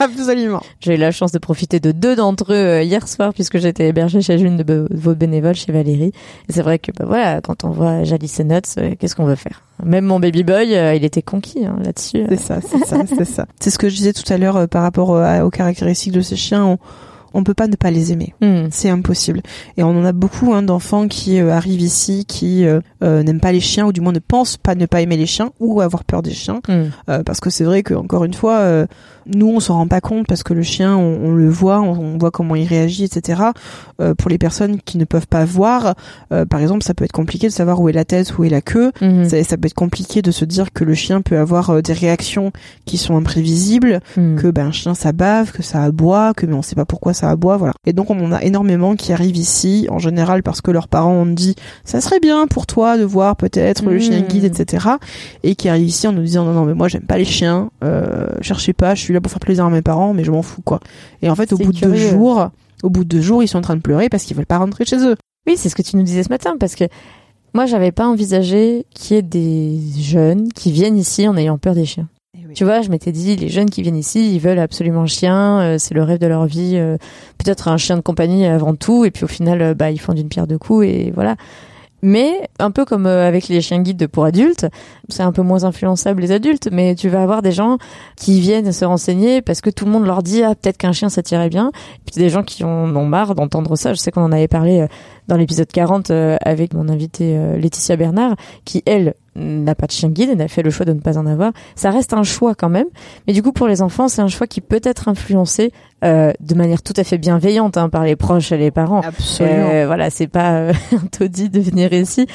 Absolument. J'ai eu la chance de profiter de deux d'entre eux euh, hier soir puisque j'étais hébergée chez une de vos bénévoles, chez Valérie. Et c'est vrai que bah voilà, quand on voit Jalice et Nuts, qu'est-ce qu'on veut faire? Même mon baby boy, il était conquis hein, là-dessus. C'est ça, c'est ça, c'est ça. C'est ce que je disais tout à l'heure par rapport aux caractéristiques de ces chiens. On on peut pas ne pas les aimer. Hmm. C'est impossible. Et on en a beaucoup hein, d'enfants qui euh, arrivent ici, qui euh, euh, n'aiment pas les chiens, ou du moins ne pensent pas ne pas aimer les chiens, ou avoir peur des chiens. Hmm. parce que c'est vrai que encore une fois, nous on s'en rend pas compte parce que le chien, on, le voit, on, voit comment il réagit, etc. pour les personnes qui ne peuvent pas voir, par exemple, ça peut être compliqué de savoir où est la tête, où est la queue. Hmm. Ça, peut être compliqué de se dire que le chien peut avoir des réactions qui sont imprévisibles, que ben un chien ça bave, que ça aboie, que mais on sait pas pourquoi ça à bois, voilà. Et donc on en a énormément qui arrivent ici, en général parce que leurs parents ont dit ça serait bien pour toi de voir peut-être le chien guide, mmh. etc. Et qui arrivent ici en nous disant non non mais moi j'aime pas les chiens, euh, cherchez pas, je suis là pour faire plaisir à mes parents, mais je m'en fous quoi. Et en fait au bout de deux jours, au bout de deux jours ils sont en train de pleurer parce qu'ils veulent pas rentrer chez eux. Oui c'est ce que tu nous disais ce matin parce que moi j'avais pas envisagé qu'il y ait des jeunes qui viennent ici en ayant peur des chiens. Tu vois, je m'étais dit, les jeunes qui viennent ici, ils veulent absolument un chien, euh, c'est le rêve de leur vie, euh, peut-être un chien de compagnie avant tout, et puis au final, euh, bah, ils font d'une pierre deux coups, et voilà. Mais un peu comme avec les chiens guides pour adultes, c'est un peu moins influençable les adultes, mais tu vas avoir des gens qui viennent se renseigner parce que tout le monde leur dit ah peut-être qu'un chien ça tirait bien. Et puis des gens qui en ont marre d'entendre ça. Je sais qu'on en avait parlé dans l'épisode 40 avec mon invité Laetitia Bernard, qui elle n'a pas de chien guide et n'a fait le choix de ne pas en avoir. Ça reste un choix quand même, mais du coup pour les enfants c'est un choix qui peut être influencé euh, de manière tout à fait bienveillante hein, par les proches et les parents. Absolument. Euh, voilà, c'est pas euh, un taudis de venir ici.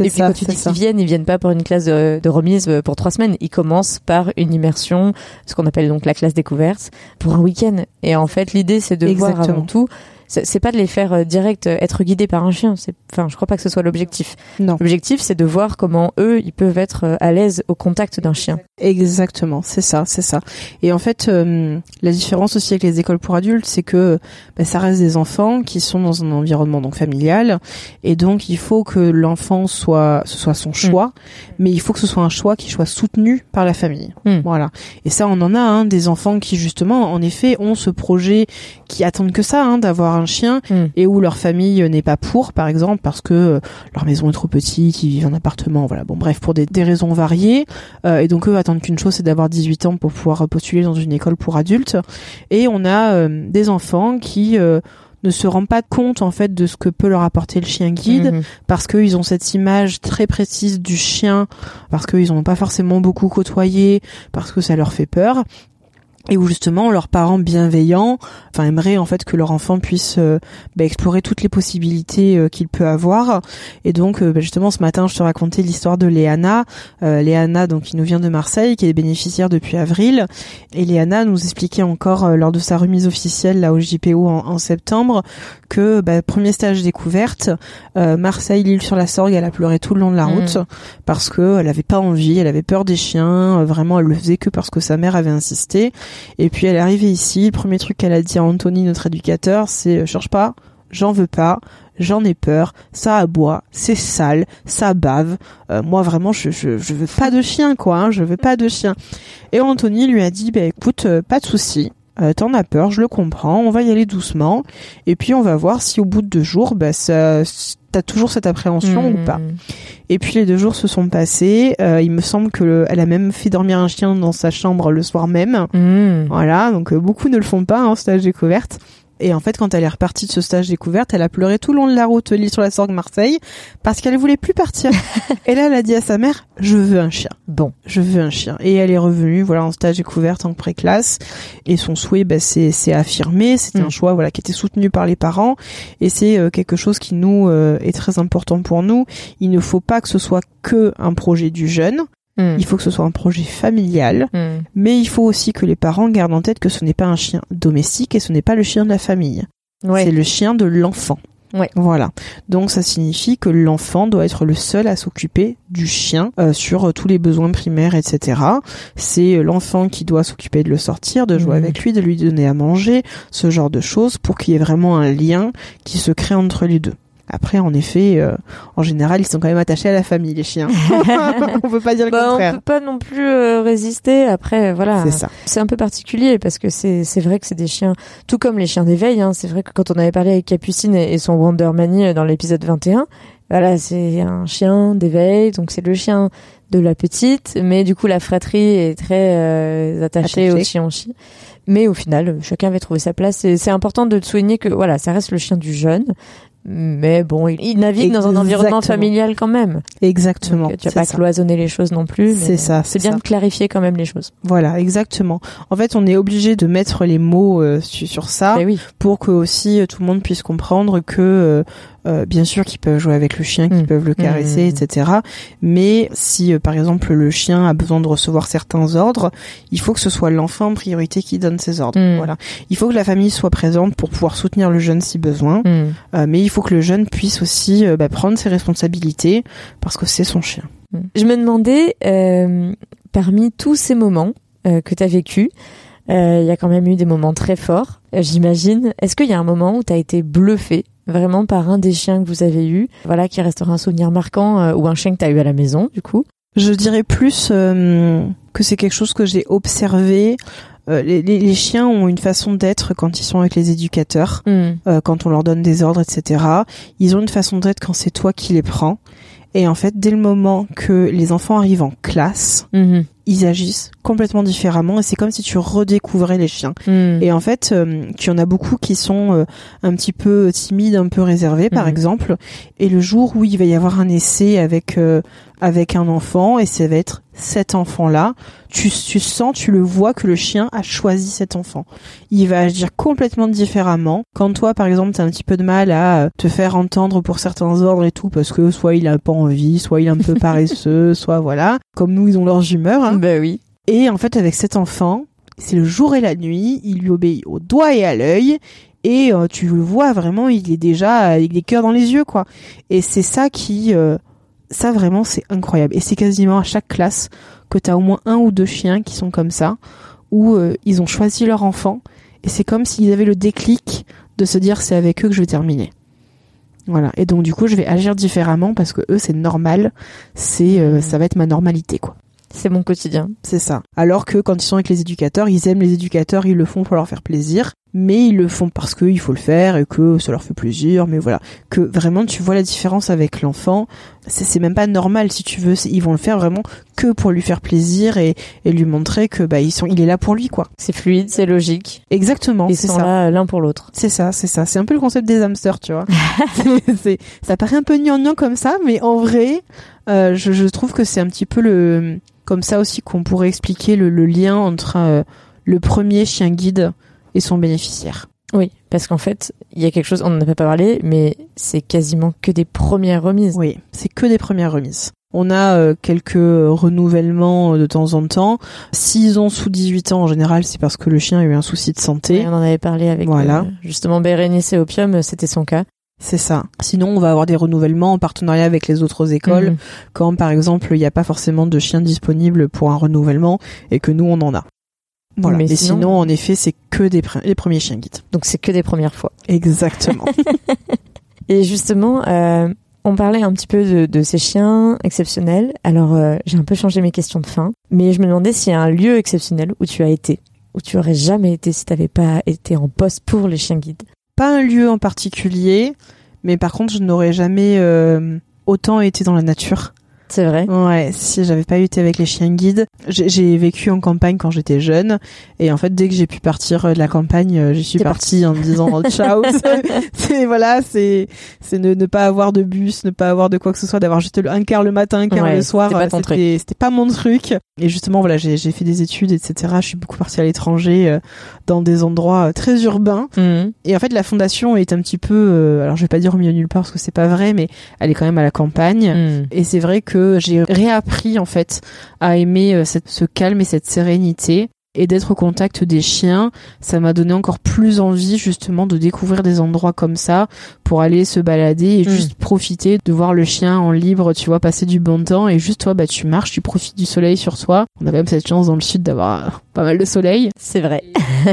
Et puis quand tu dis qu'ils viennent, ils viennent pas pour une classe de, de, remise euh, pour trois semaines. Ils commencent par une immersion, ce qu'on appelle donc la classe découverte, pour un week-end. Et en fait, l'idée c'est de voir avant tout c'est pas de les faire euh, direct euh, être guidés par un chien. C'est, enfin, je crois pas que ce soit l'objectif. Non. L'objectif, c'est de voir comment eux, ils peuvent être euh, à l'aise au contact d'un chien. Exactement, c'est ça, c'est ça. Et en fait, la différence aussi avec les écoles pour adultes, c'est que bah, ça reste des enfants qui sont dans un environnement donc familial, et donc il faut que l'enfant soit, ce soit son choix, mm. mais il faut que ce soit un choix qui soit soutenu par la famille. Mm. Voilà. Et ça, on en a hein, des enfants qui justement, en effet, ont ce projet, qui attendent que ça, hein, d'avoir un chien hmm. et où leur famille n'est pas pour, par exemple, parce que euh, leur maison est trop petite, ils vivent en appartement, voilà. Bon, bref, pour des, raisons variées. Euh, et donc eux attendent qu'une chose, c'est d'avoir 18 ans pour pouvoir postuler dans une école pour adultes. Et on a euh, des enfants qui ne se rendent pas compte en fait de ce que peut leur apporter le chien guide mhm. parce qu'ils ont cette image très précise du chien parce qu'ils n'ont pas forcément beaucoup côtoyé parce que ça leur fait peur et où justement leurs parents bienveillants enfin aimeraient en fait que leur enfant puisse euh, bah, explorer toutes les possibilités euh, qu'il peut avoir. Et donc euh, bah, justement ce matin je te racontais l'histoire de Léana. Léana donc qui nous vient de Marseille qui est bénéficiaire depuis avril. Et Léana nous expliquait encore lors de sa remise officielle là au JPO en, septembre que bah, premier stage découverte Marseille l'île sur la Sorgue elle a pleuré tout le long de la mmh. route parce que elle avait pas envie elle avait peur des chiens vraiment elle le faisait que parce que sa mère avait insisté et puis elle est arrivée ici, le premier truc qu'elle a dit à Anthony, notre éducateur, c'est euh, cherche pas, j'en veux pas, j'en ai peur, ça aboie, c'est sale, ça bave. Euh, moi vraiment, je, je, je veux pas de chien quoi, hein, je veux pas de chien. Et Anthony lui a dit, bah écoute, euh, pas de souci. T'en as peur, je le comprends, on va y aller doucement, et puis on va voir si au bout de deux jours, bah, ça, t'as toujours cette appréhension ou pas. Hmm. Et puis les deux jours se sont passés. Euh, il me semble que elle a même fait dormir un chien dans sa chambre le soir même. Hmm. Voilà, donc euh, beaucoup ne le font pas en hein, stage découverte. Et en fait, quand elle est repartie de ce stage découverte, elle a pleuré tout le long de la route lit sur la Sorgue Marseille parce qu'elle voulait plus partir. et là, elle a dit à sa mère "Je veux un chien." Bon, je veux un chien. Et elle est revenue, voilà, en stage découverte en pré-classe. Et son souhait, bah, c'est c'est affirmé. C'était un mm. choix, voilà, qui était soutenu par les parents. Et c'est euh, quelque chose qui nous euh, est très important pour nous. Il ne faut pas que ce soit que un projet du jeune. Mm. Il faut que ce soit un projet familial. Mm. Mais il faut aussi que les parents gardent en tête que ce n'est pas un chien domestique et ce n'est pas le chien de la famille. Ouais. C'est le chien de l'enfant. Ouais. Voilà. Donc ça signifie que l'enfant doit être le seul à s'occuper du chien euh, sur euh, tous les besoins primaires, etc. C'est euh, l'enfant qui doit s'occuper de le sortir, de jouer Mhm. avec lui, de lui donner à manger, ce genre de choses pour qu'il y ait vraiment un lien qui se crée entre les deux. Après, en effet, euh, en général, ils sont quand même attachés à la famille, les chiens. on peut pas dire le Bah, on contraire. peut pas non plus euh, résister. Après, voilà. C'est ça. C'est un peu particulier parce que c'est c'est vrai que c'est des chiens, tout comme les chiens d'éveil. Hein, c'est vrai que quand on avait parlé avec Capucine et, et son Wondermanie euh, dans l'épisode 21, voilà, c'est un chien d'éveil, donc c'est le chien de la petite, mais du coup la fratrie est très euh, attachée Attachée. au chien-chi. Mais au final, chacun avait trouvé sa place. Et c'est important de souligner que voilà, ça reste le chien du jeune. Mais bon, il, navigue dans un environnement familial quand même. Exactement. Donc, tu vas pas ça. cloisonner les choses non plus. C'est ça, C'est bien ça. de clarifier quand même les choses. Voilà, exactement. En fait, on est obligé de mettre les mots euh, su- sur ça Mais oui. pour que aussi euh, tout le monde puisse comprendre que euh, bien sûr qu'ils peuvent jouer avec le chien, qu'ils Mm. peuvent le caresser, Mm. etc. Mais si euh, par exemple le chien a besoin de recevoir certains ordres, il faut que ce soit l'enfant en priorité qui donne ses ordres. Mm. Voilà. Il faut que la famille soit présente pour pouvoir soutenir le jeune si besoin. Euh, mais il faut que le jeune puisse aussi bah, prendre ses responsabilités parce que c'est son chien. Je me demandais, parmi tous ces moments que tu as vécu, il y a quand même eu des moments très forts, euh, j'imagine. Est-ce qu'il y a un moment où tu as été bluffé vraiment par un des chiens que vous avez eu, voilà, qui restera un souvenir marquant, euh, ou un chien que tu as eu à la maison, du coup? Je dirais plus euh, que c'est quelque chose que j'ai observé. Euh, les, les- les chiens ont une façon d'être quand ils sont avec les éducateurs, Hmm. euh, quand on leur donne des ordres, etc. Ils ont une façon d'être quand c'est toi qui les prends. Et en fait, dès le moment que les enfants arrivent en classe, Mhm. ils agissent complètement différemment. Et c'est comme si tu redécouvrais les chiens. Hmm. Et en fait, euh, tu en as beaucoup qui sont euh, un petit peu timides, un peu réservés, par Mhm. exemple. Et le jour où il va y avoir un essai avec euh, avec un enfant, et ça va être cet enfant-là, tu, tu sens, tu le vois que le chien a choisi cet enfant. Il va agir complètement différemment. Quand toi, par exemple, t'as un petit peu de mal à te faire entendre pour certains ordres et tout, parce que soit il a pas envie, soit il est un peu paresseux, soit voilà. Comme nous, ils ont leurs humeurs. hein. Bah oui. Et en fait, avec cet enfant, c'est le jour et la nuit, il lui obéit au doigt et à l'œil. Et euh, tu le vois vraiment, il est déjà avec des cœurs dans les yeux, quoi. Et c'est ça qui, euh, ça vraiment, c'est incroyable. Et c'est quasiment à chaque classe que t'as au moins un ou deux chiens qui sont comme ça, où euh, ils ont choisi leur enfant. Et c'est comme s'ils avaient le déclic de se dire c'est avec eux que je vais terminer. Voilà. Et donc du coup, je vais agir différemment parce que eux, c'est normal. C'est, euh, Mhm. ça va être ma normalité, quoi. C'est mon quotidien. C'est ça. Alors que quand ils sont avec les éducateurs, ils aiment les éducateurs, ils le font pour leur faire plaisir, mais ils le font parce qu'il faut le faire et que ça leur fait plaisir, mais voilà. Que vraiment tu vois la différence avec l'enfant, c'est même pas normal si tu veux, ils vont le faire vraiment que pour lui faire plaisir et, et lui montrer que bah ils sont, il est là pour lui quoi. C'est fluide, c'est logique. Exactement, Ils c'est sont ça. là euh, l'un pour l'autre. C'est ça, c'est ça. C'est un peu le concept des hamsters, tu vois. Ça paraît un peu gnangnan comme ça, mais en vrai, euh, je, je trouve que c'est un petit peu le, comme ça aussi qu'on pourrait expliquer le, le lien entre euh, le premier chien guide et son bénéficiaire. Oui, parce qu'en fait, il y a quelque chose, on n'en a pas parlé, mais c'est quasiment que des premières remises. Oui, c'est que des premières remises. On a euh, quelques renouvellements euh, de temps en temps. S'ils ont sous 18 ans, en général, c'est parce que le chien a eu un souci de santé. Et on en avait parlé avec Voilà. euh, justement Bérénice et Opium, euh, c'était son cas. C'est ça. Sinon, on va avoir des renouvellements en partenariat avec les autres écoles. Mhm. quand par exemple il n'y a pas forcément de chiens disponibles pour un renouvellement et que nous on en a. Voilà. Mais Mais, sinon- sinon, en effet, c'est que des pre- les premiers chiens guides. Donc c'est que des premières fois. Exactement. Et justement, euh, on parlait un petit peu de, de ces chiens exceptionnels. Alors euh, j'ai un peu changé mes questions de fin, mais je me demandais s'il y a un lieu exceptionnel où tu as été, où tu aurais jamais été si t'avais pas été en poste pour les chiens guides. pas un lieu en particulier, mais par contre, je n'aurais jamais euh, autant été dans la nature. C'est vrai. Ouais, si j'avais pas été avec les chiens guides, j'ai vécu en campagne quand j'étais jeune, et en fait dès que j'ai pu partir euh, de la campagne, euh, j'y suis partie en me disant ciao. C'est- voilà, c'est c'est ne, ne pas avoir de bus, ne pas avoir de quoi que ce soit, d'avoir juste le- un quart le matin, un quart Ouais, le soir. c'était pas euh. C'était pas mon truc. Et justement voilà, j'ai fait des études, etc. Je suis beaucoup partie à l'étranger, euh, dans des endroits très urbains. Mhm. Et en fait, la fondation est un petit peu, euh, alors je vais pas dire au milieu nulle part parce que c'est pas vrai, mais elle est quand même à la campagne. Mhm. Et c'est vrai que j'ai réappris en fait à aimer cette, ce calme et cette sérénité et d'être au contact des chiens, ça m'a donné encore plus envie justement de découvrir des endroits comme ça pour aller se balader et mm. juste profiter de voir le chien en libre, tu vois, passer du bon temps et juste toi bah tu marches, tu profites du soleil sur toi. On a quand même cette chance dans le sud d'avoir pas mal de soleil. C'est vrai.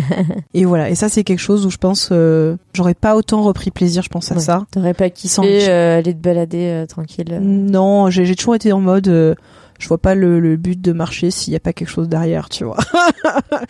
et voilà, et ça c'est quelque chose où je pense euh, j'aurais pas autant repris plaisir, je pense à ça. T'aurais pas kiffé euh, aller te balader euh, tranquille. Non, j'ai toujours été en mode je vois pas le, le but de marcher s'il y a pas quelque chose derrière, tu vois.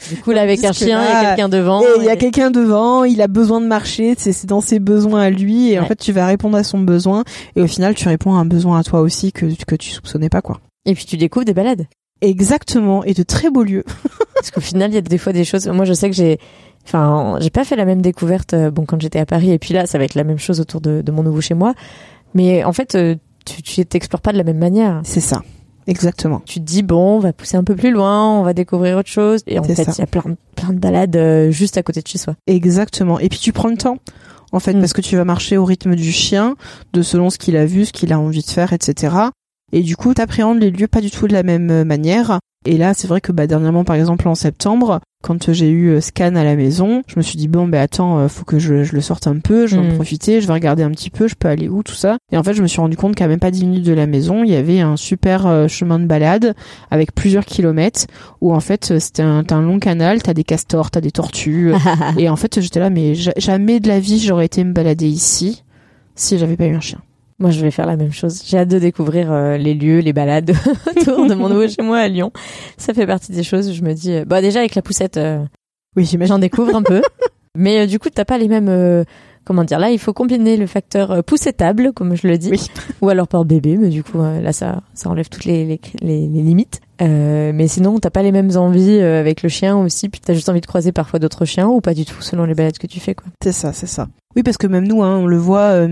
Du coup, là, avec un chien, il y a quelqu'un devant. il y a quelqu'un devant, il a besoin de marcher, c'est dans ses besoins à lui, et en fait, tu vas répondre à son besoin, et au final, tu réponds à un besoin à toi aussi que, que tu soupçonnais pas, quoi. Et puis, tu découvres des balades. Exactement, et de très beaux lieux. Parce qu'au final, il y a des fois des choses, moi, je sais que j'ai, enfin, j'ai pas fait la même découverte, euh, bon, quand j'étais à Paris, et puis là, ça va être la même chose autour de, de mon nouveau chez moi. Mais en fait, euh, tu t'explores pas de la même manière. C'est ça. Exactement. Tu te dis bon, on va pousser un peu plus loin, on va découvrir autre chose. Et en fait, il y a plein, plein de balades euh, juste à côté de chez soi. Exactement. Et puis tu prends le temps. En fait, mm. parce que tu vas marcher au rythme du chien, de selon ce qu'il a vu, ce qu'il a envie de faire, etc. Et du coup, t'appréhendes les lieux pas du tout de la même manière. Et là, c'est vrai que bah, dernièrement, par exemple en septembre, quand j'ai eu euh, Scan à la maison, je me suis dit bon, ben attends, euh, faut que je, je, le sorte un peu, je vais en mm. profiter, je vais regarder un petit peu, je peux aller où, tout ça. Et en fait, je me suis rendu compte qu'à même pas 10 minutes de la maison, il y avait un super euh, chemin de balade avec plusieurs kilomètres où en fait c'était un, un, long canal, t'as des castors, t'as des tortues. et en fait, j'étais là, mais jamais de la vie j'aurais été me balader ici si j'avais pas eu un chien. Moi, je vais faire la même chose. J'ai hâte de découvrir euh, les lieux, les balades autour de mon nouveau chez moi à Lyon. Ça fait partie des choses où je me dis, euh, bah déjà avec la poussette, euh, oui, j'en découvre un peu. Mais du coup, t'as pas les mêmes, comment dire, là, il faut combiner le facteur poussettable, comme je le dis, ou alors porte-bébé, mais du coup, là, ça, ça enlève toutes les, les, les, limites. mais sinon, t'as pas les mêmes envies avec le chien aussi, puis t'as juste envie de croiser parfois d'autres chiens, ou pas du tout, selon les balades que tu fais, quoi. C'est ça, c'est ça. Oui, parce que même nous, hein, on le voit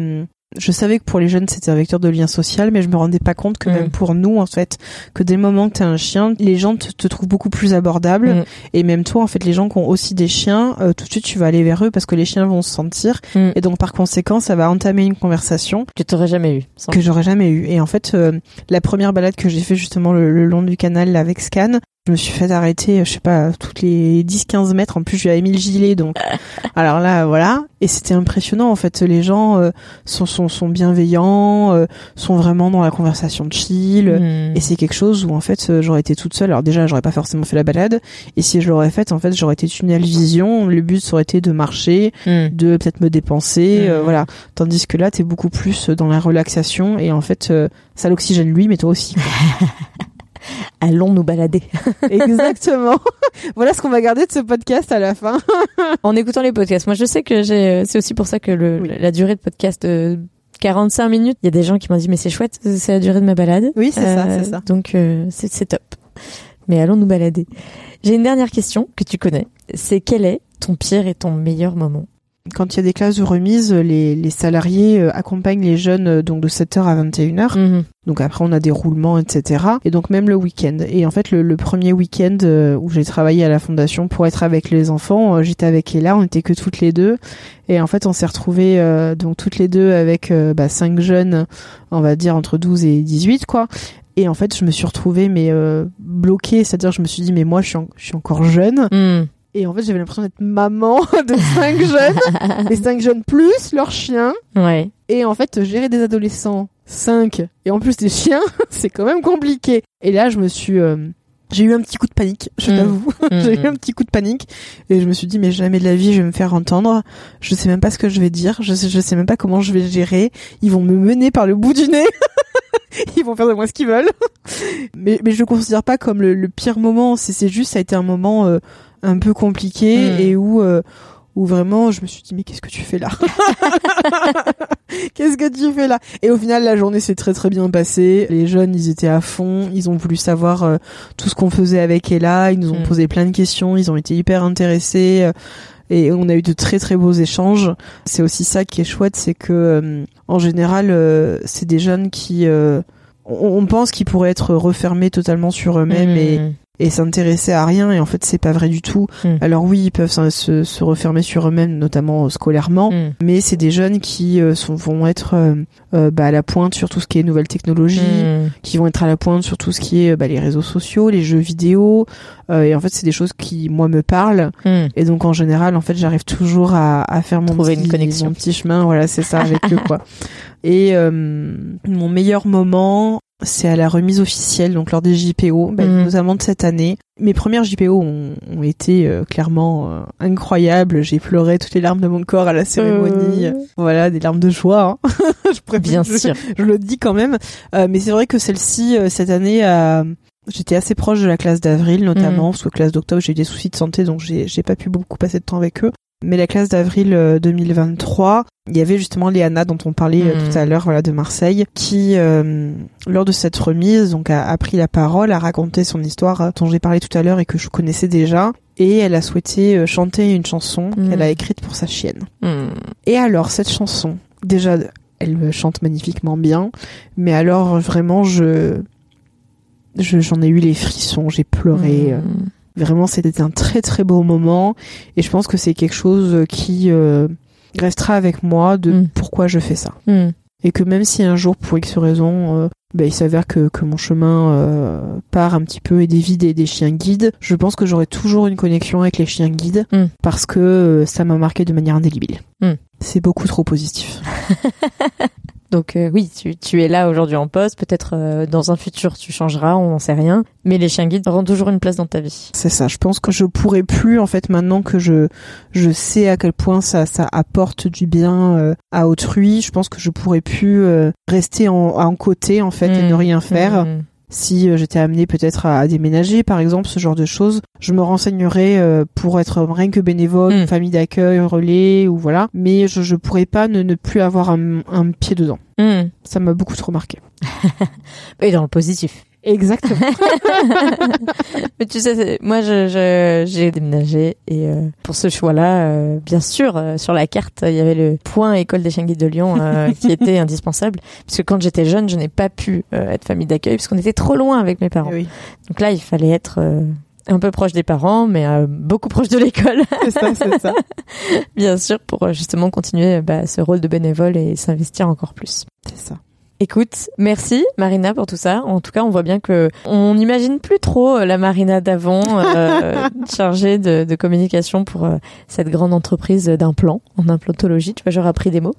je savais que pour les jeunes c'était un vecteur de lien social, mais je me rendais pas compte que même mm. pour nous en fait, que dès le moment que t'as un chien, les gens te, trouvent beaucoup plus abordable. Mm. Et même toi en fait, les gens qui ont aussi des chiens, euh, tout de suite tu vas aller vers eux parce que les chiens vont se sentir. Mm. Et donc par conséquent, ça va entamer une conversation que t'aurais jamais eu. Que j'aurais jamais eu. Et en fait, euh, la première balade que j'ai fait justement le, long du canal avec Scan, je me suis fait arrêter, je sais pas, toutes les 10-15 mètres. En plus, j'ai mis le gilet, donc. Alors là, voilà. Et c'était impressionnant, en fait. Les gens euh, sont, sont, sont bienveillants, euh, sont vraiment dans la conversation de chill. Hmm. Et c'est quelque chose où, en fait, euh, j'aurais été toute seule. Alors déjà, j'aurais pas forcément fait la balade. Et si je l'aurais faite, en fait, j'aurais été tunnel vision. Le but, ça aurait été de marcher, hmm. de peut-être me dépenser, hmm. voilà. Tandis que là, t'es beaucoup plus dans la relaxation. Et en fait, ça l'oxygène lui, mais toi aussi. allons nous balader. Exactement. voilà ce qu'on va garder de ce podcast à la fin. en écoutant les podcasts. Moi, je sais que j'ai, c'est aussi pour ça que le, la durée de podcast, 45 euh, minutes, il y a des gens qui m'ont dit, mais c'est chouette, c'est la durée de ma balade. Oui, c'est ça, c'est ça. Donc, euh, c'est top. Mais allons nous balader. J'ai une dernière question que tu connais. C'est quel est ton pire et ton meilleur moment? Quand il y a des classes de remise, les, les salariés euh, accompagnent les jeunes euh, donc de 7h à 21h. Mhm. Donc après on a des roulements, etc. Et donc même le week-end. Et en fait le, premier week-end euh, où j'ai travaillé à la fondation pour être avec les enfants, j'étais avec Ella, on était que toutes les deux. Et en fait on s'est retrouvés donc toutes les deux avec bah, cinq jeunes, on va dire entre 12 et 18 quoi. Et en fait, je me suis retrouvée mais bloquée, c'est-à-dire je me suis dit mais moi je suis, je suis encore jeune. Mhm. Et en fait, j'avais l'impression d'être maman de cinq jeunes, les cinq jeunes plus leurs chiens. Ouais. Et en fait, gérer des adolescents, cinq, et en plus des chiens, c'est quand même compliqué. Et là, je me suis, euh, j'ai eu un petit coup de panique, je mm. t'avoue. Mm, j'ai eu mm. un petit coup de panique et je me suis dit mais jamais de la vie je vais me faire entendre. Je sais même pas ce que je vais dire, je sais, je sais même pas comment je vais gérer. Ils vont me mener par le bout du nez. Ils vont faire de moi ce qu'ils veulent. Mais mais je le considère pas comme le, pire moment. C'est c'est juste ça a été un moment euh, un peu compliqué hmm. et où euh, où vraiment je me suis dit mais qu'est-ce que tu fais là Qu'est-ce que tu fais là Et au final la journée s'est très très bien passée. Les jeunes ils étaient à fond, ils ont voulu savoir euh, tout ce qu'on faisait avec Ella, ils nous ont hmm. posé plein de questions, ils ont été hyper intéressés euh, et on a eu de très très beaux échanges. C'est aussi ça qui est chouette, c'est que en général c'est des jeunes qui on, pense qu'ils pourraient être refermés totalement sur eux-mêmes et, hmm. Et s'intéresser à rien et en fait c'est pas vrai du tout. Mm. Alors oui, ils peuvent se, se refermer sur eux-mêmes, notamment scolairement, Mm. mais c'est des jeunes qui euh, sont, vont être euh, euh, bah, à la pointe sur tout ce qui est nouvelles technologies, Mm. qui vont être à la pointe sur tout ce qui est euh, bah, les réseaux sociaux, les jeux vidéo. euh, et en fait, c'est des choses qui moi me parlent. Et donc en général, en fait, j'arrive toujours à, à faire mon Trouver petit, une connexion. mon petit chemin. Voilà, c'est ça avec eux quoi. Et euh, mon meilleur moment, c'est à la remise officielle, donc lors des JPO, bah, Mhm. notamment de cette année. Mes premières JPO ont, ont été euh, clairement euh, incroyables. J'ai pleuré toutes les larmes de mon corps à la cérémonie. Euh. Voilà, des larmes de joie. hein. je préfère- Bien je- sûr. je le dis quand même. Euh, mais c'est vrai que celle-ci, euh, cette année, euh, j'étais assez proche de la classe d'avril, notamment, Mhm. parce que classe d'octobre, j'ai eu des soucis de santé, donc j'ai pas pu beaucoup passer de temps avec eux. Mais la classe d'avril euh, 2023, il y avait justement Léana dont on parlait euh, Mhm. tout à l'heure, voilà, de Marseille, qui, euh, lors de cette remise, donc a, a pris la parole, a raconté son histoire euh, dont j'ai parlé tout à l'heure et que je connaissais déjà. Et elle a souhaité euh, chanter une chanson Mhm. qu'elle a écrite pour sa chienne. Mm. Et alors, cette chanson, déjà, elle chante magnifiquement bien, mais alors, vraiment, je, je- j'en ai eu les frissons, j'ai pleuré. euh, Mm. Vraiment, c'était un très très beau moment, et je pense que c'est quelque chose qui euh, restera avec moi de Mm. pourquoi je fais ça. Mm. Et que même si un jour, pour X raison, euh, bah, il s'avère que, que mon chemin euh, part un petit peu et des vides et des chiens guides, je pense que j'aurai toujours une connexion avec les chiens guides Mm. parce que euh, ça m'a marqué de manière indélébile. C'est beaucoup trop positif. Donc euh, oui, tu, tu es là aujourd'hui en poste. Peut-être euh, dans un futur tu changeras, on n'en sait rien. Mais les chiens guides auront toujours une place dans ta vie. C'est ça. Je pense que je pourrais plus en fait maintenant que je je sais à quel point ça ça apporte du bien euh, à autrui. Je pense que je pourrais plus rester en, en côté en fait et Mm. ne rien faire. Mm. Si euh, j'étais amenée peut-être à, à déménager, par exemple, ce genre de choses, je me renseignerais euh, pour être rien que bénévole, Mm. famille d'accueil, relais ou voilà. Mais je, je pourrais pas ne, ne plus avoir un, un pied dedans. Mm. Ça m'a beaucoup trop marqué. Et dans le positif. Exactement. Mais tu sais, moi, je, je- j'ai déménagé et euh, pour ce choix-là, euh, bien sûr, euh, sur la carte, il y avait le point école des chiens guides de Lyon euh, qui était indispensable. Parce que quand j'étais jeune, je n'ai pas pu euh, être famille d'accueil parce qu'on était trop loin avec mes parents. oui, Donc là, il fallait être euh, un peu proche des parents, mais euh, beaucoup proche de l'école, c'est ça, c'est ça. bien sûr, pour justement continuer bah, ce rôle de bénévole et s'investir encore plus. C'est ça. Écoute, merci Marina pour tout ça. En tout cas, on voit bien que on n'imagine plus trop euh, la Marina d'avant, euh, chargée de, de communication pour euh, cette grande entreprise d'implant, en implantologie. Tu vois, j'aurais appris des mots.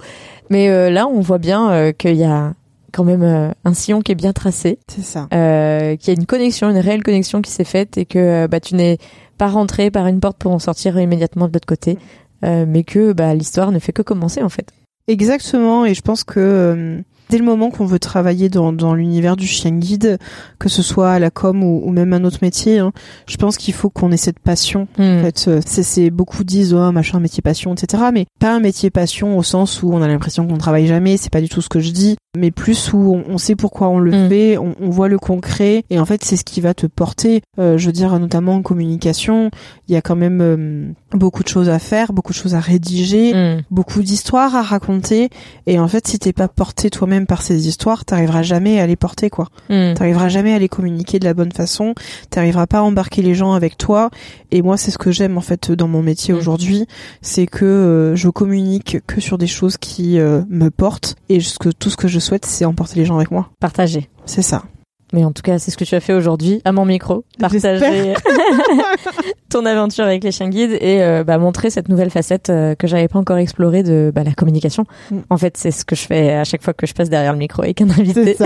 Mais euh, là, on voit bien euh, qu'il y a quand même euh, un sillon qui est bien tracé, C'est ça. euh, qu'il y a une connexion, une réelle connexion qui s'est faite et que bah, tu n'es pas rentré par une porte pour en sortir immédiatement de l'autre côté, euh, mais que bah, l'histoire ne fait que commencer en fait. Exactement, et je pense que euh, dès le moment qu'on veut travailler dans, dans l'univers du chien guide, que ce soit à la com ou, ou même un autre métier, hein, je pense qu'il faut qu'on ait cette passion. En Hmm. fait, euh, c'est, c'est beaucoup disent oh machin métier passion, etc. Mais pas un métier passion au sens où on a l'impression qu'on travaille jamais. C'est pas du tout ce que je dis, mais plus où on, on sait pourquoi on le Mm. fait, on, on voit le concret, et en fait c'est ce qui va te porter. Euh, je veux dire notamment en communication, il y a quand même euh, beaucoup de choses à faire, beaucoup de choses à rédiger Hmm. beaucoup d'histoires à raconter et en fait si t'es pas porté toi-même par ces histoires t'arriveras jamais à les porter quoi Hmm. t'arriveras jamais à les communiquer de la bonne façon t'arriveras pas à embarquer les gens avec toi et moi c'est ce que j'aime en fait dans mon métier aujourd'hui c'est que euh, je communique que sur des choses qui me portent et que tout ce que je souhaite c'est emporter les gens avec moi Partager. c'est ça Mais en tout cas, c'est ce que tu as fait aujourd'hui à mon micro. Partager ton aventure avec les chiens guides et euh, bah, montrer cette nouvelle facette euh, que j'avais pas encore explorée de bah, la communication. Mm. En fait, c'est ce que je fais à chaque fois que je passe derrière le micro avec un invité.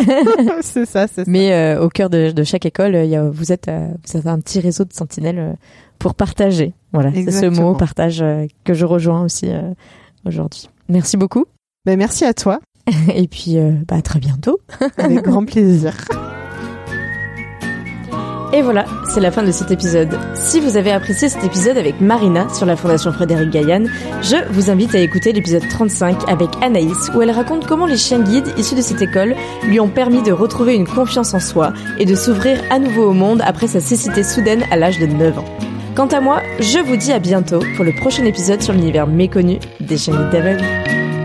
c'est ça c'est ça Mais euh, au cœur de, de chaque école, y a, vous, êtes, euh, vous êtes un petit réseau de sentinelles pour partager. Voilà, c'est ce mot, partage, que je rejoins aussi aujourd'hui. Merci beaucoup. ben, merci à toi Et puis, euh, bah, à très bientôt. avec grand plaisir Et voilà, c'est la fin de cet épisode. Si vous avez apprécié cet épisode avec Marina sur la Fondation Frédéric Gaillan, je vous invite à écouter l'épisode 35 avec Anaïs où elle raconte comment les chiens guides issus de cette école lui ont permis de retrouver une confiance en soi et de s'ouvrir à nouveau au monde après sa cécité soudaine à l'âge de 9 ans. Quant à moi, je vous dis à bientôt pour le prochain épisode sur l'univers méconnu des chiens guides.